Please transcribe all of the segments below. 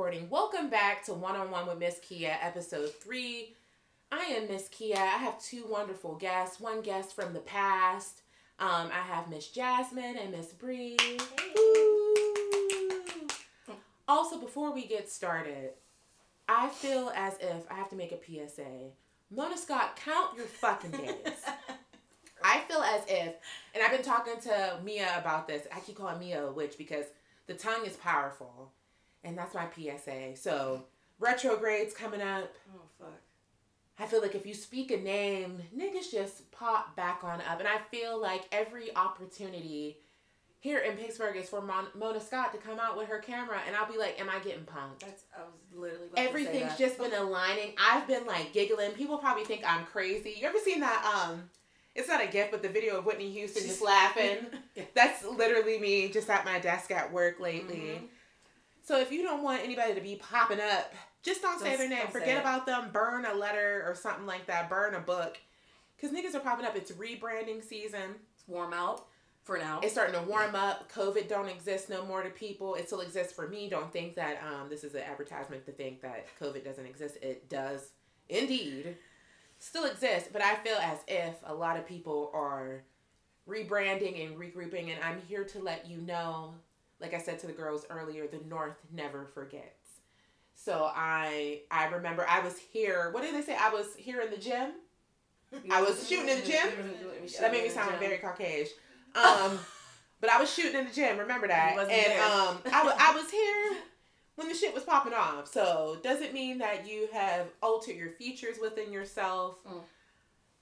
recording. Welcome back to One on One with Miss Kia, episode three. I am Miss Kia. I have two wonderful guests. One guest from the past. Um, I have Miss Jasmine and Miss Bree. Woo! Also, before we get started, I feel as if I have to make a PSA. Mona Scott, count your fucking days. I feel as if, and I've been talking to Mia about this. I keep calling Mia a witch because the tongue is powerful, and that's my PSA. So retrogrades coming up. Oh fuck. I feel like if you speak a name, niggas just pop back on up, and I feel like every opportunity here in Pittsburgh is for Mon- Mona Scott to come out with her camera, and I'll be like, "Am I getting punked?" That's I was literally about to say Everything's just been aligning. I've been like giggling. People probably think I'm crazy. You ever seen that? Um, it's not a gift, but the video of Whitney Houston just laughing. Yeah. That's literally me just at my desk at work lately. Mhm. So if you don't want anybody to be popping up, just don't, say their name. Forget about them. Burn a letter or something like that. Burn a book. Because niggas are popping up. It's rebranding season. It's warm out for now. It's starting to warm up. COVID don't exist no more to people. It still exists for me. Don't think that um, this is an advertisement to think that COVID doesn't exist. It does indeed still exist. But I feel as if a lot of people are rebranding and regrouping. And I'm here to let you know, like I said to the girls earlier, the North never forgets. So I I remember I was here. What did they say? I was here in the gym. I was shooting in the gym? That made me sound very Caucasian. Um, but I was shooting in the gym. Remember that? And there. um, I was I was here when the shit was popping off. So doesn't mean that you have altered your features within yourself. Mm.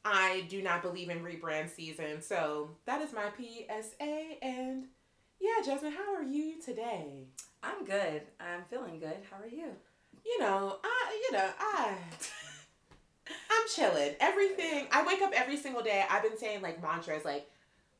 I do not believe in rebrand season. So that is my PSA. And yeah, Jasmine, how are you today? I'm good. I'm feeling good. How are you? You know, I you know I. I'm chilling. Everything. I wake up every single day. I've been saying like mantras. Like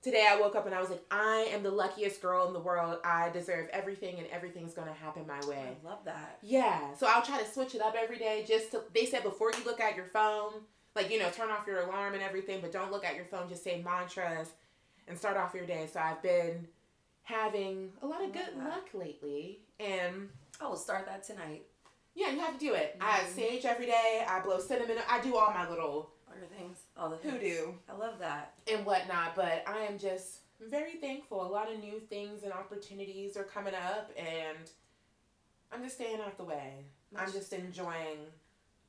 today, I woke up and I was like, I am the luckiest girl in the world. I deserve everything, and everything's gonna happen my way. I love that. Yeah. So I'll try to switch it up every day. Just to. They said before you look at your phone, like you know, turn off your alarm and everything, but don't look at your phone. Just say mantras, and start off your day. So I've been having a lot of good luck lately, and I will start that tonight. yeah, you have to do it. I Mhm. sage every day. I blow cinnamon. I do all my little Other things. All the things. hoodoo I love that. and whatnot. But I am just very thankful. A lot of new things and opportunities are coming up, and I'm just staying out the way. I'm just enjoying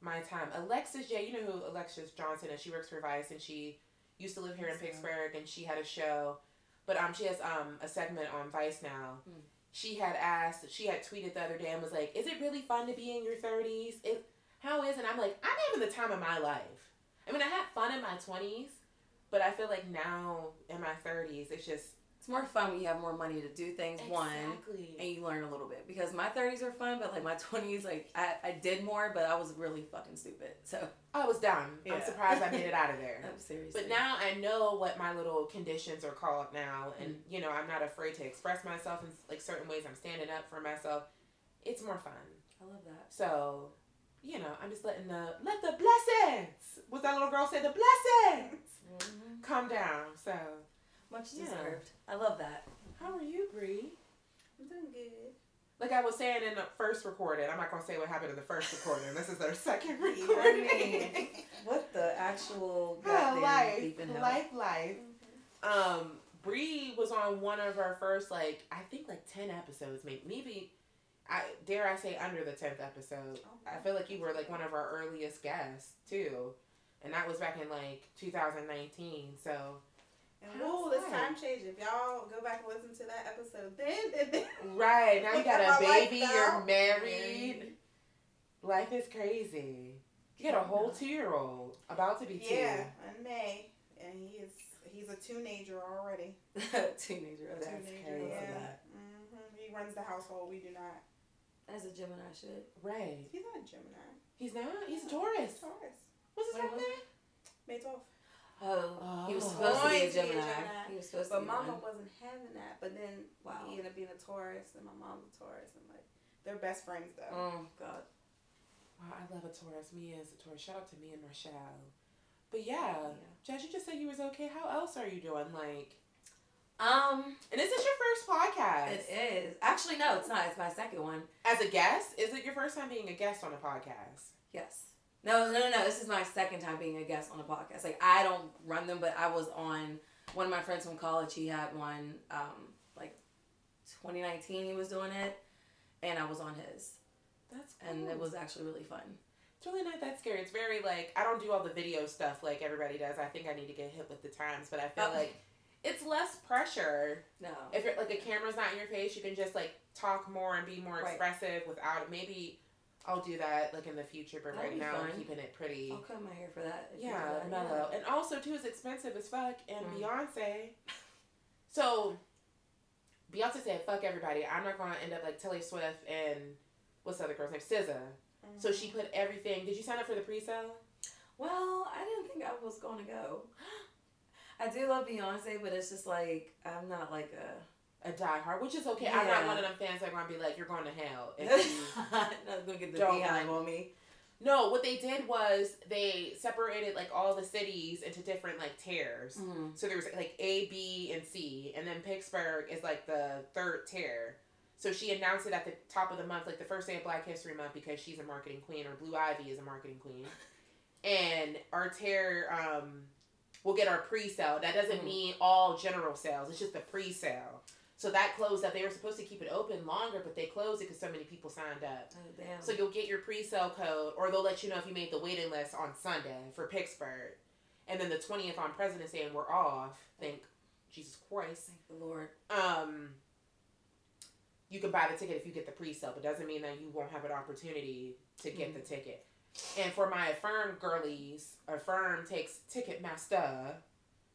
my time. Alexis J, you know who Alexis Johnson is? She works for Vice, and she used to live here in Pittsburgh, and she had a show. But um, she has um a segment on Vice now. Mm. She had asked, she had tweeted the other day and was like, "Is it really fun to be in your 30s? It how is?" it? And I'm like, "I'm having the time of my life. I mean, I had fun in my 20s, but I feel like now in my 30s, it's just It's more fun when you have more money to do things. One. And you learn a little bit because my 30s are fun, but like my 20s, like I, I did more, but I was really fucking stupid. So I was dumb. I'm surprised I made it out of there. I'm seriously. But now I know what my little conditions are called now, and you know I'm not afraid to express myself in like certain ways. I'm standing up for myself. It's more fun. I love that. So, you know, I'm just letting the let the blessings. What that little girl said, the blessings Mm-hmm. come down. So, Much Yeah. deserved. I love that. how are you, Bree? I'm doing good. Like I was saying in the first recording, I'm not gonna say what happened in the first recording. This is our second You recording. mean, What the actual goddamn life, beeping hell? life, life. Um, Bree was on one of our first, like I think, like ten episodes, maybe, maybe. I dare I say under the tenth episode. I feel like you were like one of our earliest guests too, and that was back in like 2019. So And How's ooh, this time change. If y'all go back and listen to that episode, then and then right now you got a baby, you're married. Life is crazy. You got a whole two year old about to be two. yeah, in May, and he is he's a teenager already. Teenager. That's teenager, crazy. yeah. That. hmm He runs the household. We do not. As a Gemini should. Right. He's not a Gemini. He's not. He's a Taurus. Taurus. What's his Wait, birthday? May 12th. Oh, he was Oh. supposed to be a Going be a Gemini. Gemini. He was supposed But to be Mama one. wasn't having that. But then Wow. he ended up being a Taurus, and my mom's a Taurus, and like they're best friends though. Oh God. Wow, I love a Taurus. Mia is a Taurus. Shout out to me and Marshall. But yeah, Yeah. Judge, you just said you was okay. How else are you doing? Like, Um, And is this your first podcast? it is actually no, it's not. It's my second one. As a guest? Is it your first time being a guest on a podcast? Yes. No, no, no, no. This is my second time being a guest on a podcast. Like I don't run them, but I was on one of my friends from college. He had one, um, like 2019. He was doing it, and I was on his, That's and it was actually really fun. It's really not that scary. It's very like I don't do all the video stuff like everybody does. I think I need to get hit with the times, but I feel Oh. like it's less pressure. No. If you're like a camera's not in your face, you can just like talk more and be more Right. expressive without maybe I'll do that like in the future, but That'd right now I'm keeping it pretty I'll cut my hair for that. if yeah, that, mellow. And also too it's expensive as fuck and Mm. Beyonce So Beyonce said, fuck everybody. I'm not gonna end up like Taylor Swift and what's the other girl's name? SZA. Mm-hmm. So she put everything did you sign up for the pre sale? Well, I didn't think I was going to go. I do love Beyonce, but it's just like I'm not like a. a diehard, which is okay. I'm not one of them fans that are gonna be like, "You're going to hell." If you... not gonna get the beehive on me. no, what they did was they separated like all the cities into different like tiers. Mm. So there was like A, B, and C, and then Pittsburgh is like the third tier. So she announced it at the top of the month, like the first day of Black History Month, because she's a marketing queen, or Blue Ivy is a marketing queen. And our tier, um, we'll get our pre-sale. That doesn't Mhm. mean all general sales. It's just the pre-sale. So that closed up. They were supposed to keep it open longer, but they closed it because so many people signed up. Oh damn. So you'll get your pre-sale code, or they'll let you know if you made the waiting list on Sunday for Pittsburgh, and then the twentieth on President's Day, and we're off. Thank Jesus Christ. Thank the Lord. Um, you can buy the ticket if you get the pre-sale, but doesn't mean that you won't have an opportunity to get the ticket. And for my Affirm girlies, Affirm takes Ticketmaster.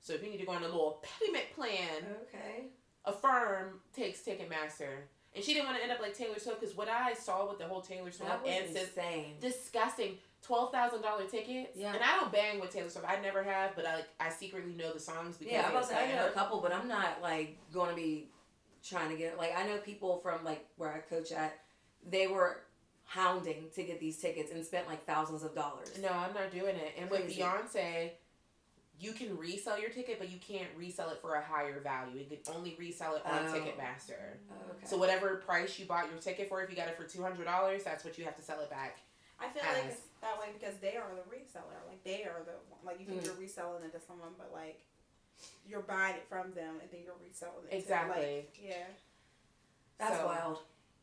So if you need to go on a little payment plan, Okay. Affirm takes Ticketmaster. And she didn't want to end up like Taylor Swift because what I saw with the whole Taylor Swift was and insane. disgusting twelve thousand dollar tickets. Yeah. And I don't bang with Taylor Swift. I never have, but I like I secretly know the songs because Yeah, I'm about to I know a couple, but I'm not like going to be trying to get like I know people from like where I coach at. They were hounding to get these tickets and spent like thousands of dollars. No, I'm not doing it. And with Beyonce, you can resell your ticket, but you can't resell it for a higher value. You can only resell it on Oh. Ticketmaster. Oh, okay. So whatever price you bought your ticket for, if you got it for two hundred dollars, that's what you have to sell it back. I feel like it's that way because they are the reseller. Like they are the like you think Mm. you're reselling it to someone, but like you're buying it from them and then you're reselling it. To, Exactly. like, yeah. That's so, wild.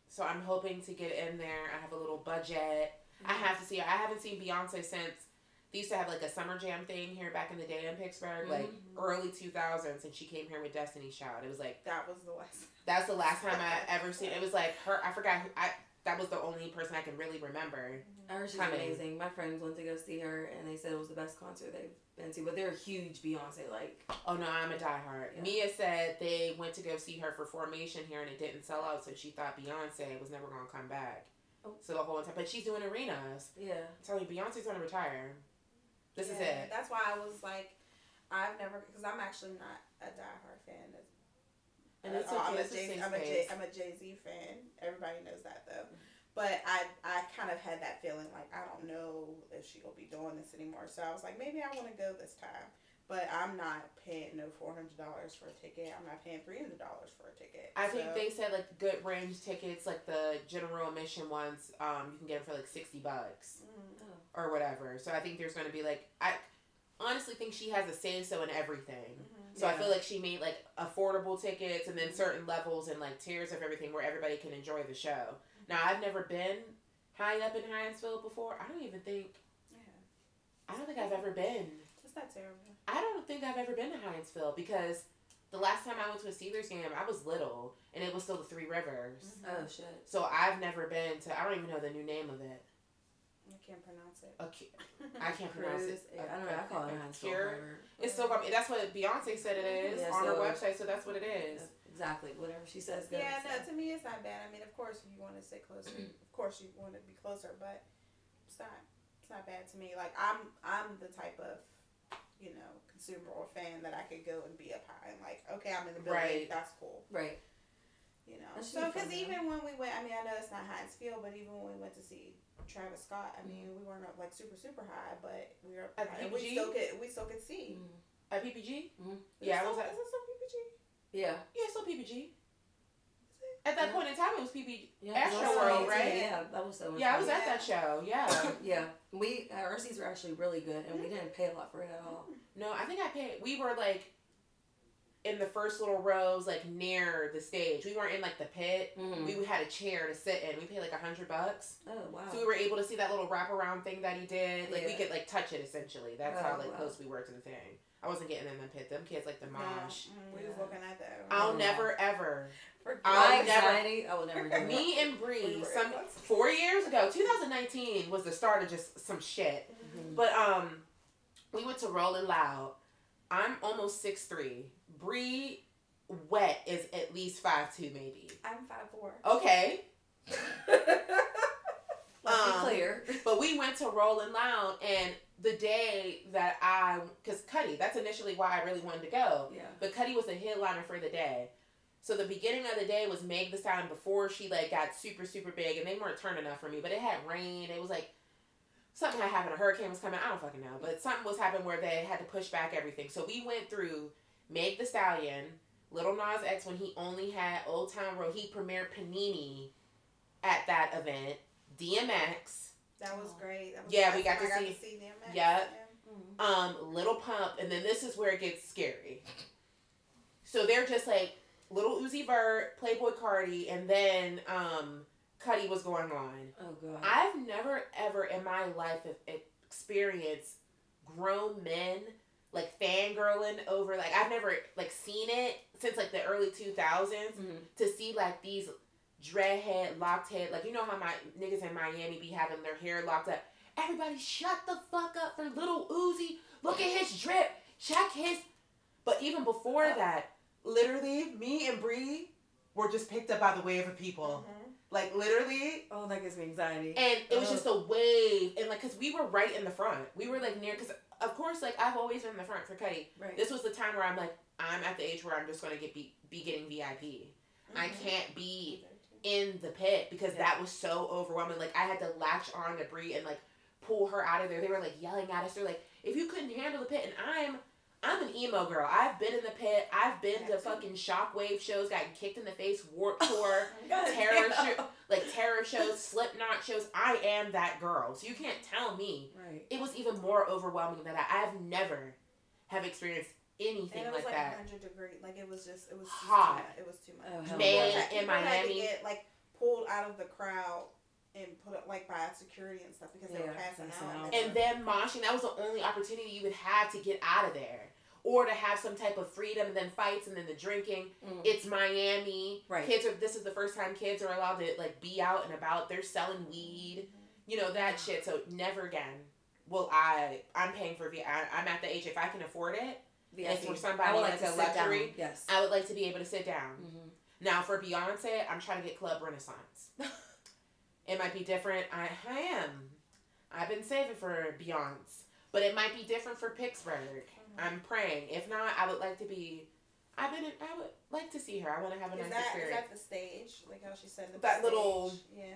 So I'm hoping to get in there. I have a little budget. I Mm-hmm. have to see. I haven't seen Beyonce since they used to have like a summer jam thing here back in the day in Pittsburgh, like Mhm. early 2000s, and she came here with Destiny's Child. It was like That was the last. that's the last time I ever seen. It was like her. I forgot. Who, I that was the only person I can really remember. I heard she's coming. amazing. My friends went to go see her and they said it was the best concert they've been to. But they're huge Beyonce like. Oh no, I'm a diehard. Yeah. Mia said they went to go see her for Formation here and it didn't sell out, so she thought Beyonce was never gonna come back. Oh. So the whole time, but she's doing arenas. Yeah. I'm telling you, Beyonce's gonna retire. This is it. That's why I was like, I've never because I'm actually not a diehard fan. Of, And it's uh, I'm okay. a Jay, I'm, a Jay, I'm a Jay-Z fan. Everybody knows that though. But I I kind of had that feeling like I don't know if she will be doing this anymore. So I was like, maybe I want to go this time. But I'm not paying no four hundred dollars for a ticket. I'm not paying three hundred dollars for a ticket. I think they said like good range tickets, like the general admission ones, um, you can get them for like sixty bucks Mm. Or whatever. So I think there's gonna be like I honestly think she has a say so in everything. Mhm. So I feel like she made like affordable tickets and then mm-hmm. certain levels and like tiers of everything where everybody can enjoy the show. Mm-hmm. Now I've never been high up in Heinz Field before. I don't even think Yeah, I don't think I've ever been. it's not terrible. I don't think I've ever been to Heinz Field because the last time I went to a Steelers game, I was little and it was still the Three Rivers. Mm-hmm. Oh shit. So I've never been to. I don't even know the new name of it. I can't pronounce it. A cu- I can't pronounce Cruise. it. Yeah, I don't know. I call it A Heinz cure. It's so. I mean, that's what Beyonce said it is Yeah, on her website. So that's what it is. Exactly. Whatever she says goes. Yeah, no, to me it's not bad. I mean, of course, if you want to sit closer, of course you want to be closer, but it's not. It's not bad to me. Like I'm, I'm the type of, you know, consumer or fan that I could go and be up high and like, okay, I'm in the building. Right. That's cool. Right. You know. That So because even when we went, I mean, I know it's not Heinz Field, but even when we went to see Travis Scott, I mean, we weren't up like super super high, but we were At high, and we still could we still could see. Mm. At PPG? Mhm. Yeah, I it was still- at- Is it still PPG? Yeah. Yeah, it's still PPG. At that Yeah. point in time, it was PPG. Yeah, Astro that was World, right? Yeah, that was so much Yeah, I was fun. at that show. Yeah. Yeah, we our seats were actually really good, and we didn't pay a lot for it at all. no, I think I paid. We were like in the first little rows, like near the stage. We weren't in like the pit. Mm. We had a chair to sit in. We paid like a hundred bucks. oh wow. So we were able to see that little wraparound thing that he did. Like we could like touch it essentially. That's Oh, how like wow. close we were to the thing. I wasn't getting in the pit. Them kids like the No, mosh. mm, we Yeah. was looking at that. I'll never ever. For I'll My never- anxiety, I would never do it. Me and Bree, We some four years ago, 2019 was the start of just some shit. Mhm. But um, we went to Rolling Loud. I'm almost six three. Bree, wet is at least five two maybe. I'm five four. Okay, Let's Um, be clear. but we went to Rolling Loud, and the day that I, because Cudi, that's initially why I really wanted to go. Yeah. But Cudi was the headliner for the day. So the beginning of the day was Meg the Stallion before she like got super super big, and they weren't turning up for me. But it had rain. It was like something had happened. A hurricane was coming. I don't fucking know, but something was happening where they had to push back everything. So we went through Meg the Stallion, Lil Nas X when he only had Old Town Road. He premiered Panini at that event. DMX, That was Oh. great. That was Yeah, the we last got time to I see- see them. Yeah. Mhm. um, Lil Pump, and then this is where it gets scary. So they're just like Lil Uzi Vert, Playboi Carti, and then um, Cudi was going on. Oh god. I've never ever in my life experienced grown men like fangirling over like I've never like seen it since like the early two thousands Mhm. to see like these dreadhead, locked head, like you know how my niggas in Miami be having their hair locked up. Everybody shut the fuck up for little Uzi. Look at his drip. Check his. But even before that, literally, me and Bree were just picked up by the wave of people. Mhm. Like literally, Oh, that gives me anxiety. and it was Ugh. just a wave, and like, cause we were right in the front. We were like near, cause of course, like I've always been the front for Cudi. right. This was the time where I'm like, I'm at the age where I'm just gonna get be, be getting VIP. I Mhm. can't be in the pit because Yeah. that was so overwhelming. Like I had to latch on to Bree and like pull her out of there. They were like yelling at us. They're like, if you couldn't handle the pit, and I'm I'm an emo girl. I've been in the pit. I've been to fucking shockwave shows, gotten kicked in the face, warp oh tour, terror damn. show, like terror shows, Slipknot shows. I am that girl. So you can't tell me. Right. It was even more overwhelming than that. I've never have experienced anything And it was like like that. 100 degree. Like it was just, it was Hot. Too much. It was too much. Oh, hell May no. Had- in people had to Miami. get like pulled out of the crowd and put up like by security and stuff because they were passing passing out. out. and then moshing that was the only opportunity you would have to get out of there or to have some type of freedom and then fights and then the drinking Mm. it's miami Right. kids are this is the first time kids are allowed to like be out and about they're selling weed you know that shit so never again well i i'm paying for v I, i'm at the age if i can afford it VIP. for somebody I would like that's to a sit down. luxury, Yes. i would like to be able to sit down hmm now for beyonce i'm trying to get club renaissance it might be different i, I am i've been saving for beyonce but it might be different for pittsburgh. I'm praying. If not, I would like to be. I've been. I would like to see her. I want to have a Is nice that, is experience. that the stage? Like how she said the That stage? little- Yeah.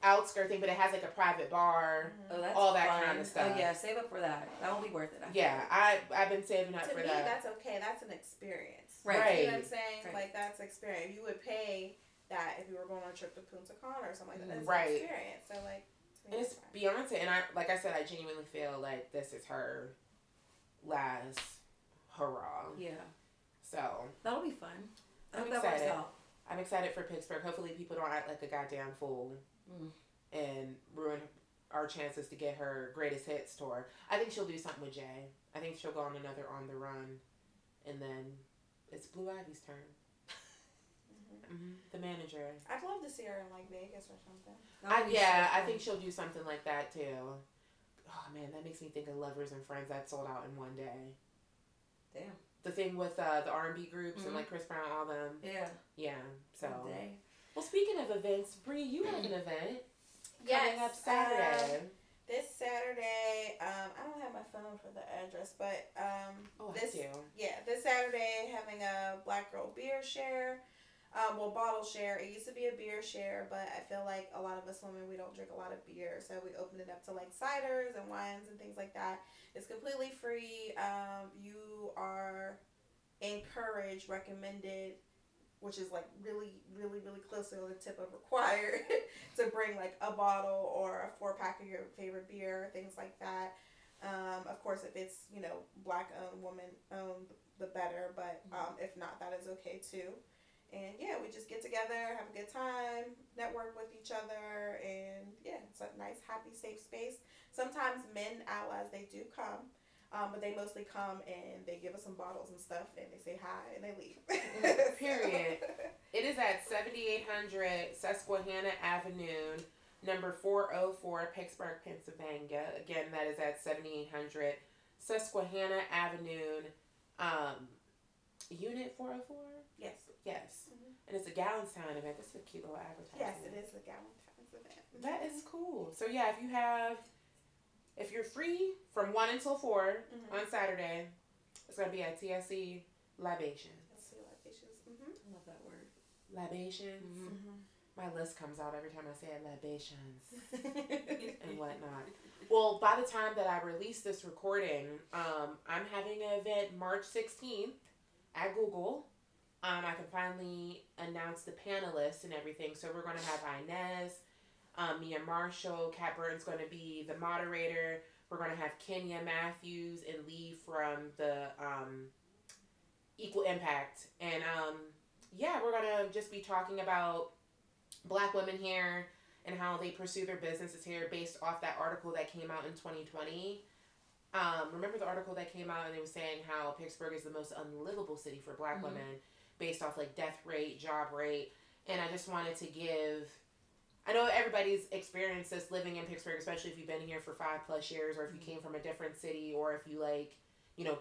Outskirt thing, but it has like a private bar. Mhm. Oh, that's All that fun. kind of stuff. Oh yeah, save up for that. That will be worth it. I Yeah, think. I I've been saving up to for me, that. that's okay. That's an experience. Right. You know what I'm saying? Right. Like that's experience. You would pay that if you were going on a trip to Punta Cana or something like that. That's Right. an experience. So like. And it's. Beyonce, and I like I said, I genuinely feel like this is her last hurrah. Yeah. So That'll be fun. I I'm hope that works excited. out. I'm excited for Pittsburgh. Hopefully, people don't act like a goddamn fool Mm. and ruin our chances to get her greatest hits tour. I think she'll do something with Jay. I think she'll go on another on the run, and then it's Blue Ivy's turn. Mhm. hmm The manager. I'd love to see her in like Vegas or something. I, yeah, I think she'll do something like that too. Oh man, that makes me think of Lovers and Friends that sold out in one day. Damn. The thing with uh, the R and B groups Mhm. and like Chris Brown, all them. Yeah. Yeah. So. One day. Well, speaking of events, Bree, you have an event Yes. coming up Saturday. um, this Saturday, um, I don't have my phone for the address, but um, oh, this I do. yeah, this Saturday having a Black Girl Beer Share. Um, well, bottle share. It used to be a beer share, but I feel like a lot of us women we don't drink a lot of beer, so we opened it up to like ciders and wines and things like that. It's completely free. Um, you are encouraged, recommended which is like really really really close to the tip of required to bring like a bottle or a four pack of your favorite beer things like that um, of course if it's you know black owned woman owned the better but um, if not that is okay too and yeah we just get together have a good time network with each other and yeah it's a nice happy safe space sometimes men allies they do come um, but they mostly come and they give us some bottles and stuff and they say hi and they leave. Period. It is at 7800 Susquehanna Avenue, number 404, Pittsburgh, Pennsylvania. Again, that is at 7800 Susquehanna Avenue, um, Unit 404? Yes. Yes. Mhm. And it's a Galentine's event. This is a cute little advertisement. Yes, it is the Galentine's event. That is cool. So yeah, if you have, if you're free from one until 4 Mhm. on Saturday, it's gonna be at TSC Libation. Let's libations. Mm-hmm. I love that word. Libations. Mhm. Mm-hmm. My list comes out every time I say it, libations Mm-hmm. and whatnot. Well, by the time that I release this recording, um, I'm having an event March 16th at Google. Um, I can finally announce the panelists and everything. So we're going to have Inez, um, Mia Marshall, Kat Burton's going to be the moderator. We're going to have Kenya Matthews and Lee from the um, Equal Impact. And um, yeah, we're going to just be talking about black women here and how they pursue their businesses here based off that article that came out in 2020. Um, remember the article that came out and they were saying how Pittsburgh is the most unlivable city for black Mhm. women based off like death rate, job rate. And I just wanted to give I know everybody's experienced this living in Pittsburgh, especially if you've been here for five plus years or if you Mhm. came from a different city or if you like, you know,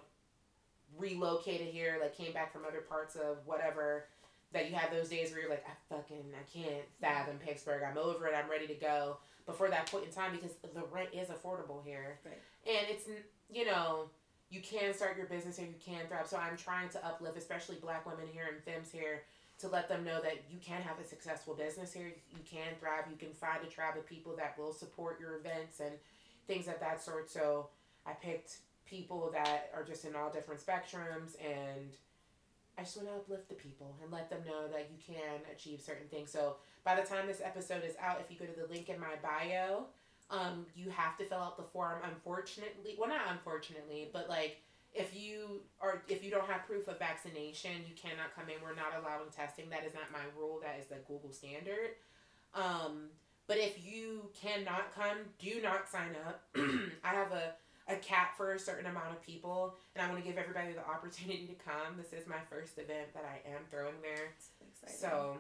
relocated here, like came back from other parts of whatever that you have those days where you're like, I fucking, I can't fathom Pittsburgh. I'm over it. I'm ready to go. But for that point in time, because the rent is affordable here, Right. And it's you know you can start your business here, you can thrive. So I'm trying to uplift, especially Black women here and femmes here, to let them know that you can have a successful business here. You can thrive. You can find a tribe of people that will support your events and things of that sort. So I picked people that are just in all different spectrums and I just want to uplift the people and let them know that you can achieve certain things. So by the time this episode is out, if you go to the link in my bio, um, you have to fill out the form. Unfortunately, well, not unfortunately, but like if you are if you don't have proof of vaccination, you cannot come in. We're not allowing testing. That is not my rule. That is the Google standard. Um, but if you cannot come, do not sign up. I have a a cap for a certain amount of people, and I want to give everybody the opportunity to come. This is my first event that I am throwing there. Exciting. So,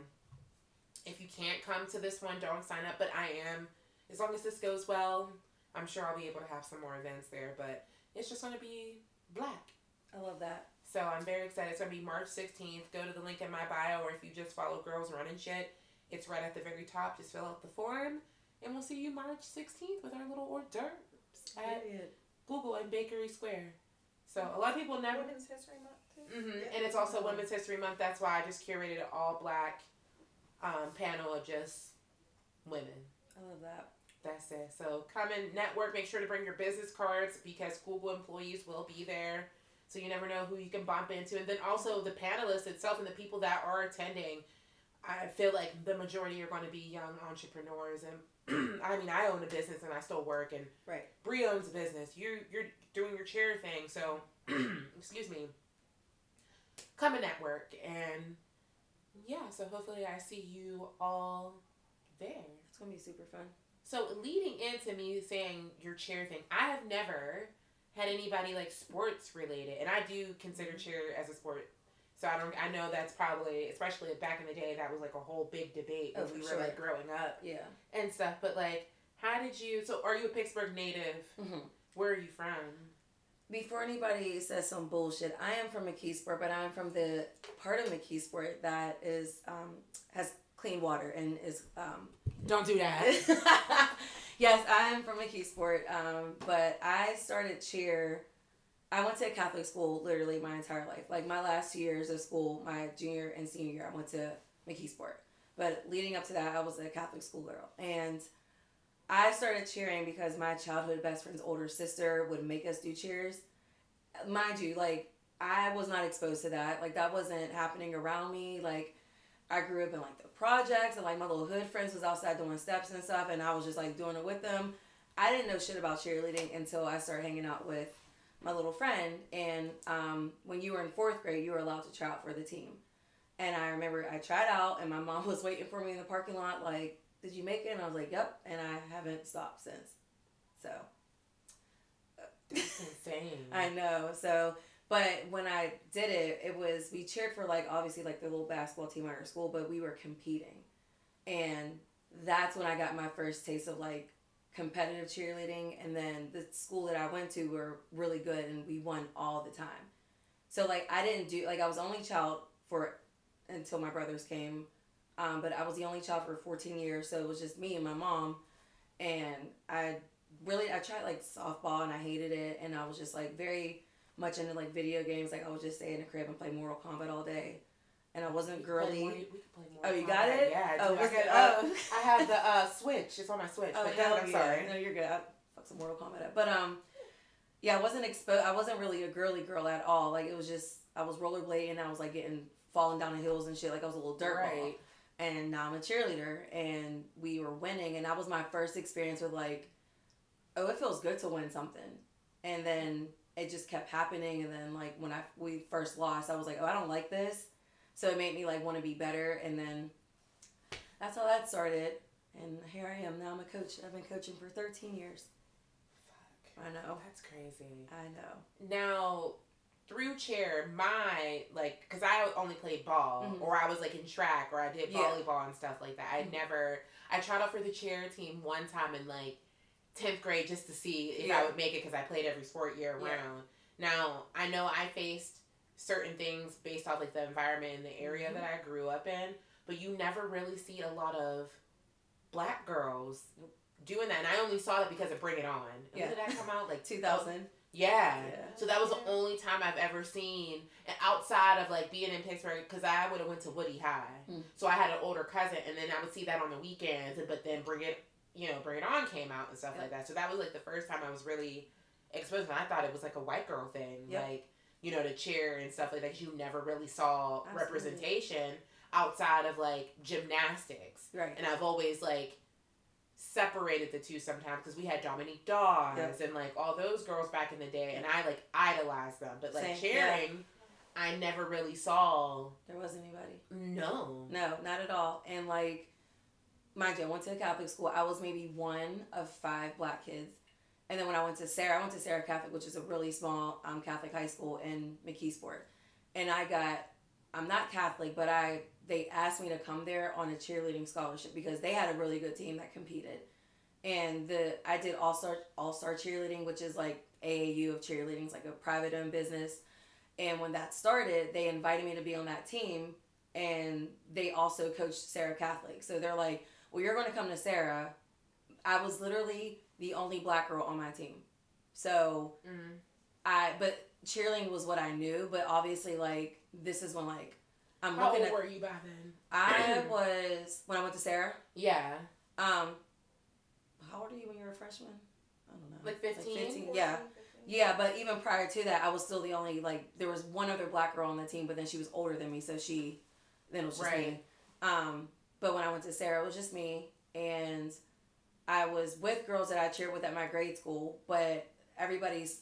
if you can't come to this one, don't sign up. But I am, as long as this goes well, I'm sure I'll be able to have some more events there. But it's just going to be black. I love that. So I'm very excited. It's going to be March 16th. Go to the link in my bio, or if you just follow Girls Running Shit, it's right at the very top. Just fill out the form, and we'll see you March 16th with our little hors d'oeuvres at Period. Google and Bakery Square. So a lot of people never Women's History Month too. hmm Yeah. And it's also Women's History Month. That's why I just curated an all black um, panel of just women. I love that. That's it. So come and network. Make sure to bring your business cards because Google employees will be there. So you never know who you can bump into. And then also the panelists itself and the people that are attending. I feel like the majority are going to be young entrepreneurs. And I mean, I own a business and I still work. And Right. Bree owns a business. You're you're doing your chair thing. So excuse me. Come and network and yeah. So hopefully I see you all there. It's gonna be super fun. So leading into me saying your chair thing, I have never had anybody like sports related, and I do consider cheer as a sport. So I don't. I know that's probably, especially back in the day, that was like a whole big debate when Oh, we were sure. like growing up Yeah. and stuff. But like, how did you? So are you a Pittsburgh native? hmm Where are you from? Before anybody says some bullshit, I am from McKeesport, but I'm from the part of McKeesport that is um, has clean water and is um, Don't do that. yes, I am from McKeesport, um, but I started cheer. I went to a Catholic school literally my entire life. Like my last two years of school, my junior and senior year, I went to McKeesport. But leading up to that, I was a Catholic school girl. And I started cheering because my childhood best friend's older sister would make us do cheers. Mind you, like I was not exposed to that. Like that wasn't happening around me. Like I grew up in like the projects and like my little hood friends was outside doing steps and stuff and I was just like doing it with them. I didn't know shit about cheerleading until I started hanging out with my little friend and um, when you were in fourth grade you were allowed to try out for the team. And I remember I tried out and my mom was waiting for me in the parking lot like, Did you make it? And I was like, Yep and I haven't stopped since. So That's insane. I know. So, but when I did it, it was we cheered for like obviously like the little basketball team at our school, but we were competing, and that's when I got my first taste of like competitive cheerleading. And then the school that I went to were really good, and we won all the time. So like I didn't do like I was only child for until my brothers came, um, but I was the only child for 14 years, so it was just me and my mom, and I really I tried like softball and I hated it and I was just like very much into like video games. Like I would just stay in the crib and play Mortal Kombat all day. And I wasn't girly. more- we could play more Oh, you Kombat. got it? Yeah. I Oh. I, what's it? uh, Oh. I have the uh, Switch. It's on my Switch. Oh, but hell I'm yeah. sorry. No, you're good. I fuck some Mortal Kombat up. But um yeah, I wasn't exposed I wasn't really a girly girl at all. Like it was just I was rollerblading, I was like getting falling down the hills and shit like I was a little dirt ball. Right. and now I'm a cheerleader and we were winning and that was my first experience with like oh it feels good to win something and then it just kept happening and then like when I we first lost I was like oh I don't like this so it made me like want to be better and then that's how that started and here I am now I'm a coach I've been coaching for 13 years Fuck. I know That's crazy. I know Now, through chair, my like, because I only played ball, Mhm. or I was like in track, or I did Yeah. volleyball and stuff like that. I Mhm. never. I tried out for the chair team one time and like tenth grade just to see if Yeah. I would make it because I played every sport year Yeah. round. Now I know I faced certain things based off like the environment in the area Mhm. that I grew up in, but you never really see a lot of black girls doing that, and I only saw that because of Bring It On. And Yeah. When did that come out? Like 2000 yeah. Yeah. So that was the only time I've ever seen, and outside of like being in Pittsburgh, because I would have went to Woody High, Mm. so I had an older cousin, and then I would see that on the weekends. But then Bring It, you know, Bring It On came out and stuff Yeah. like that. So that was like the first time I was really exposed. And I thought it was like a white girl thing, Yeah. like you know, to cheer and stuff like that. 'cause you never really saw Absolutely. representation outside of like gymnastics right and I've always like separated the two sometimes because we had Dominique Dawes Yep. and like all those girls back in the day, and I like idolized them. But like Same, cheering, I never really saw. there wasn't anybody No. No, not at all. And like, mind you, I went to a Catholic school. I was maybe one of five black kids. And then when I went to Serra, I went to Serra Catholic, which is a really small um, Catholic high school in McKeesport. And I got, I'm not Catholic, but I they asked me to come there on a cheerleading scholarship because they had a really good team that competed. And the I did all star all star cheerleading, which is like AAU of cheerleading, it's like a private owned business. And when that started, they invited me to be on that team and they also coached Serra Catholic. So they're like, "Well, you're going to come to Serra." I was literally the only black girl on my team. So, Mm. I but cheerleading was what I knew, but obviously like this is when like I'm How looking old at were you by then? I was when I went to Serra. Yeah. Um how old are you when you were a freshman? I don't know. Like 15? Yeah. Yeah, but even prior to that, I was still the only like there was one other black girl on the team, but then she was older than me, so she then it was just me. Right. Um, but when I went to Serra, it was just me, and I was with girls that I cheered with at my grade school, but everybody's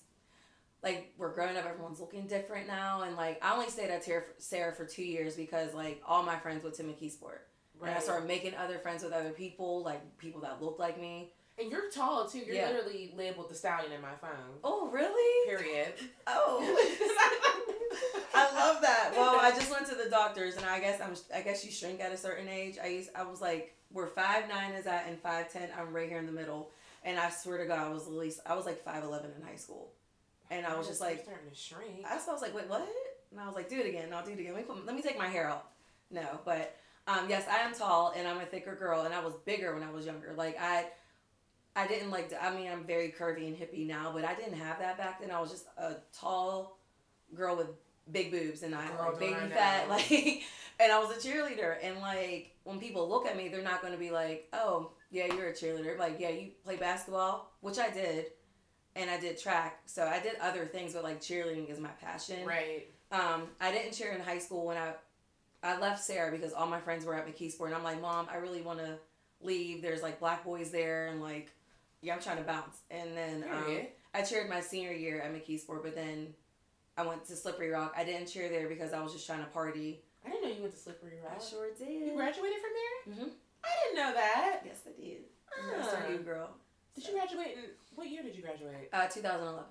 like we're growing up, everyone's looking different now, and like I only stayed at Serra for, two years because like all my friends went to McKeesport, and I started making other friends with other people, like people that looked like me. And you're tall too. You're Yeah. literally labeled the stallion in my phone. Oh, really? Period. Oh. I love that. Well, I just went to the doctors, and I guess I'm. I guess you shrink at a certain age. I used. I was like, where five nine is at, and five ten. I'm right here in the middle, and I swear to God, I was at least. I was like five eleven in high school, and I was just like, starting to shrink. I, I was like, wait, what? And I was like, do it again. I'll do it again. Let me, put, let me take my hair out. No, but um, yes, I am tall, and I'm a thicker girl, and I was bigger when I was younger. Like I. I didn't like. to- I mean, I'm very curvy and hippie now, but I didn't have that back then. I was just a tall girl with big boobs and I Girl, like baby fat, know. like, and I was a cheerleader. And like when people look at me, they're not going to be like, "Oh, yeah, you're a cheerleader." Like, yeah, you play basketball, which I did, and I did track. So I did other things, but like cheerleading is my passion. Right. Um, I didn't cheer in high school when I I left Serra because all my friends were at McKeesport, and I'm like, Mom, I really want to leave. There's like black boys there, and like, yeah, I'm trying to bounce. And then um, I cheered my senior year at McKeesport, but then I went to Slippery Rock. I didn't cheer there because I was just trying to party. I didn't know you went to Slippery Rock. I sure did. You graduated from there? Mhm. I didn't know that. Yes, I did. Ah. Yes, you, girl? Did you graduate in what year did you graduate? Uh, 2011.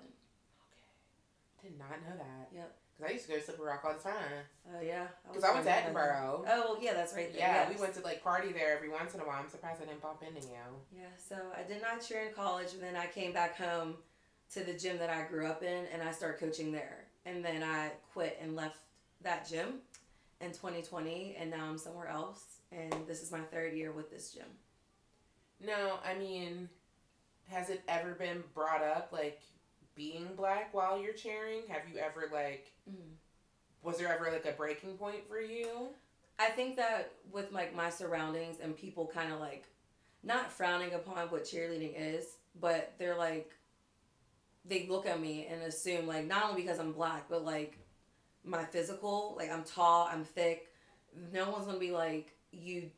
Okay. Did not know that. Yep. Because I used to go to Slippery Rock all the time. Oh yeah. Because I went to Edinboro. Oh well, yeah, that's right there. Yeah, yes. we went to like party there every once in a while. I'm surprised I didn't bump into you. Yeah, so I did not cheer in college, and then I came back home to the gym that I grew up in, and I started coaching there. And then I quit and left that gym in 2020, and now I'm somewhere else. And this is my third year with this gym. No, I mean, has it ever been brought up like being black while you're cheering? Have you ever like mm. was there ever like a breaking point for you? I think that with like my surroundings and people kind of like not frowning upon what cheerleading is, but they're like they look at me and assume like not only because I'm black, but like my physical, like I'm tall, I'm thick. No one's gonna be like you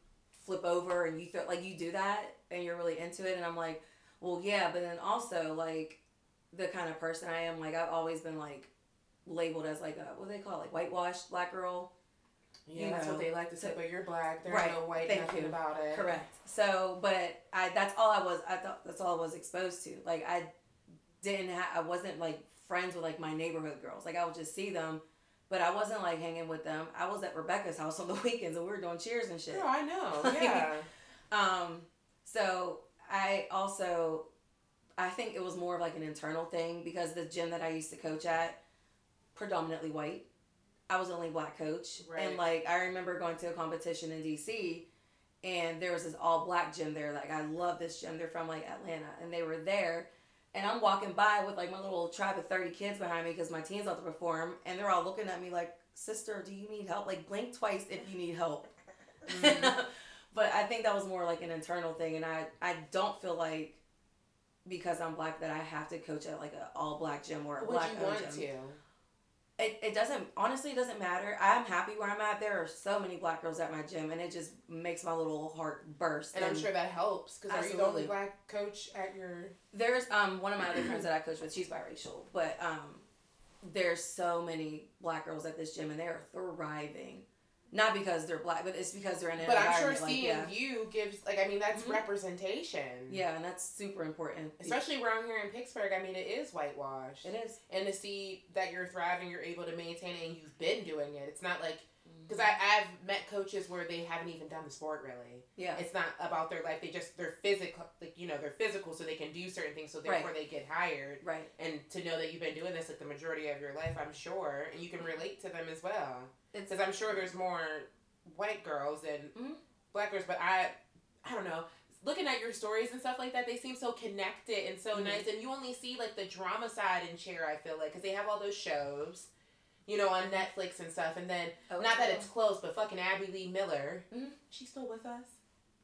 flip over and you throw like you do that and you're really into it and I'm like, well yeah, but then also like the kind of person I am, like I've always been like labeled as like a what do they call it, like whitewashed black girl. Yeah, You that's know, what they like to say. But you're black. There's Right, no white thank nothing you. about it. Correct. So, but I that's all I was. I thought that's all I was exposed to. Like I didn't. Ha- I wasn't like friends with like my neighborhood girls. Like I would just see them, but I wasn't like hanging with them. I was at Rebecca's house on the weekends and we were doing cheers and shit. Girl, I know. Like- Yeah. Um. So I also, I think it was more of like an internal thing because the gym that I used to coach at, predominantly white. I was the only black coach, Right. and like I remember going to a competition in DC, and there was this all black gym there. Like I love this gym. They're from like Atlanta, and they were there. And I'm walking by with like my little tribe of thirty kids behind me because my team's about to perform, and they're all looking at me like, "Sister, do you need help? Like blink twice if you need help." Mhm. but I think that was more like an internal thing, and I I don't feel like because I'm black that I have to coach at like an all black gym or a Would black you want gym. to? It, it doesn't honestly it doesn't matter. I'm happy where I'm at. There are so many black girls at my gym, and it just makes my little heart burst. And I'm sure that helps because are you the only black coach at your? there's um one of my other friends that I coach with. She's biracial, but um there's so many black girls at this gym, and they are thriving. Not because they're black, but it's because they're in an But I'm sure environment, like, seeing yeah. you gives like I mean that's Mhm. representation. Yeah, and that's super important. Especially around here in Pittsburgh, I mean it is whitewashed. it is. and to see that you're thriving, you're able to maintain it, and you've been doing it. It's not like Mm-hmm. Because I've met coaches where they haven't even done the sport really. Yeah. It's not about their life. They just they're physical, like you know, they're physical, so they can do certain things. So therefore, they get hired. Right. And to know that you've been doing this like the majority of your life, I'm sure, and you can relate to them as well. Because I'm sure there's more white girls than Mhm. black girls, but I, I don't know. Looking at your stories and stuff like that, they seem so connected and so Mhm. nice. And you only see like the drama side in Cheer. I feel like because they have all those shows, you know, on Netflix and stuff. And then oh, not that it's close, but fucking Abby Lee Miller, Mhm. she's still with us.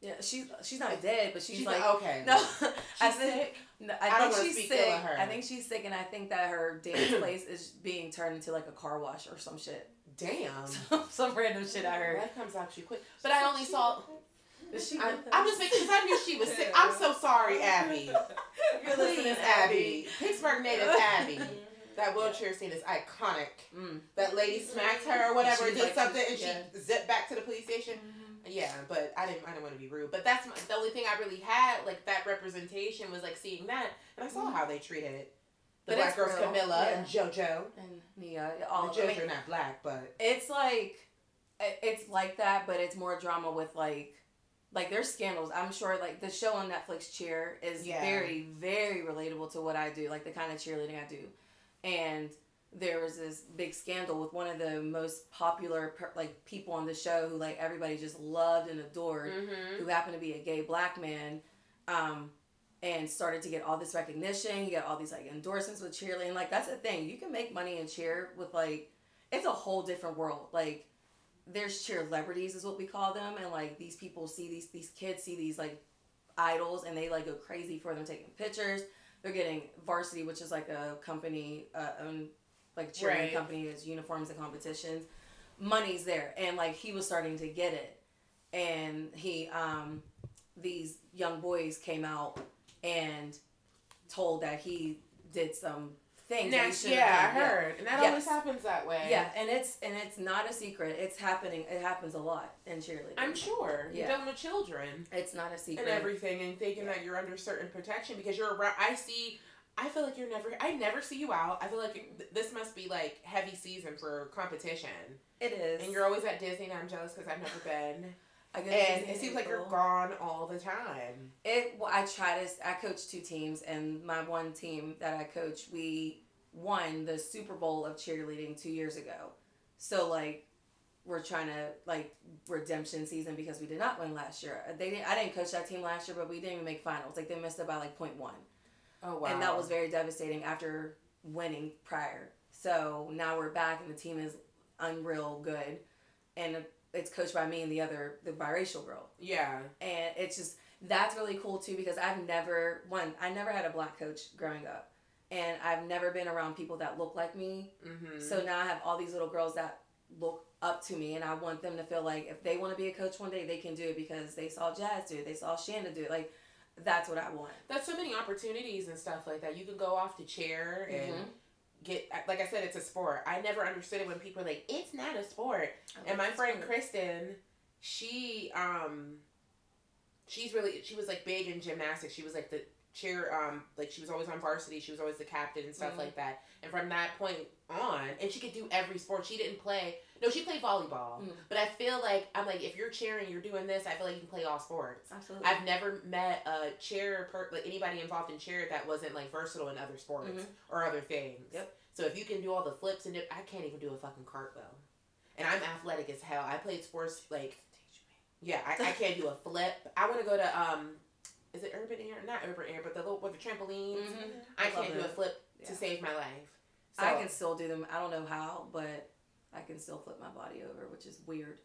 yeah. She's she's not dead, but she's, She's like like okay. no. I think sick. no, I I, don't think wanna she's speak ill sick. of her. I think she's sick, and I think that her dance place is being turned into like a car wash or some shit. Damn. some random shit I heard. That comes out too quick. But I only saw. Is she I'm, with I'm just making because I knew she was sick. I'm so sorry, Abby. You're listening, Please, Abby. Pittsburgh native Abby. Mm-hmm. That wheelchair scene is iconic. Mm. That lady smacked her or whatever, did like- something, and yeah. she zipped back to the police station. Yeah, but I didn't. I didn't want to be rude. But that's my, the only thing I really had. Like that representation was like seeing that, and I saw how they treated it. the But black girls, real, Camilla yeah. and JoJo. And Nia, all Well, I mean, not black, but it's like it's like that, but it's more drama with like like there's scandals. I'm sure like the show on Netflix Cheer is Yeah. very very relatable to what I do, like the kind of cheerleading I do. And there was this big scandal with one of the most popular like people on the show who like everybody just loved and adored mm-hmm. who happened to be a gay black man um, and started to get all this recognition. You get all these like endorsements with cheerleading. Like that's the thing. You can make money in cheer with like it's a whole different world. Like there's cheer celebrities is what we call them, and like these people see these these kids see these like idols and they like go crazy for them taking pictures. They're getting varsity, which is like a company uh, owned like cheerleading Right. company is uniforms and competitions. Money's there, and like he was starting to get it, and he um these young boys came out and told that he did some things. that he Next, shouldn't yeah, I heard, and that Yes. always happens that way. Yeah, and it's and it's not a secret. It's happening. It happens a lot in cheerleading. I'm sure. You're Yeah. dealing with children It's not a secret. and everything, and thinking that you're under certain protection because you're around. I see. I feel like you're never. I never see you out. I feel like this must be like heavy season for competition, It is. and you're always at Disney. and I'm jealous because I've never been, I to and it seems like you're gone all the time. It. Well, I try to. I coach two teams, and my one team that I coach, we won the Super Bowl of cheerleading two years ago. So like, we're trying to like redemption season because we did not win last year. They didn't. I didn't coach that team last year, but we didn't even make finals. Like they missed it by like point one. Oh wow! and that was very devastating after winning prior. So now we're back, and the team is unreal good, and it's coached by me and the other the biracial girl, yeah. and it's just that's really cool too because I've never one I never had a black coach growing up, and I've never been around people that look like me. Mm-hmm. So now I have all these little girls that look up to me, and I want them to feel like if they want to be a coach one day, they can do it because they saw Jazz do it, they saw Shannon do it, like. That's what I want. That's so many opportunities and stuff like that. You can go off the chair and Mhm. Get like I said, it's a sport. I never understood it when people are like, "It's not a sport." And my friend Kristen, she um, she's really she was like big in gymnastics. She was like the cheer um like she was always on varsity. She was always the captain and stuff Mhm. like that. And from that point on, and she could do every sport. She didn't play. No, she played volleyball. Mhm. But I feel like I'm like if you're cheering, you're doing this. I feel like you can play all sports. Absolutely. I've never met a chair per like anybody involved in chair that wasn't like versatile in other sports Mhm. or other things. Yep. So if you can do all the flips and it, I can't even do a fucking cartwheel, and I'm athletic as hell. I played sports like yeah, I, I can't do a flip. I want to go to um, is it Urban Air? Not Urban Air, but the little with the trampolines. Mhm. I Love can't do a flip Yeah. to save my life. So, I can still do them. I don't know how, but I can still flip my body over, which is weird.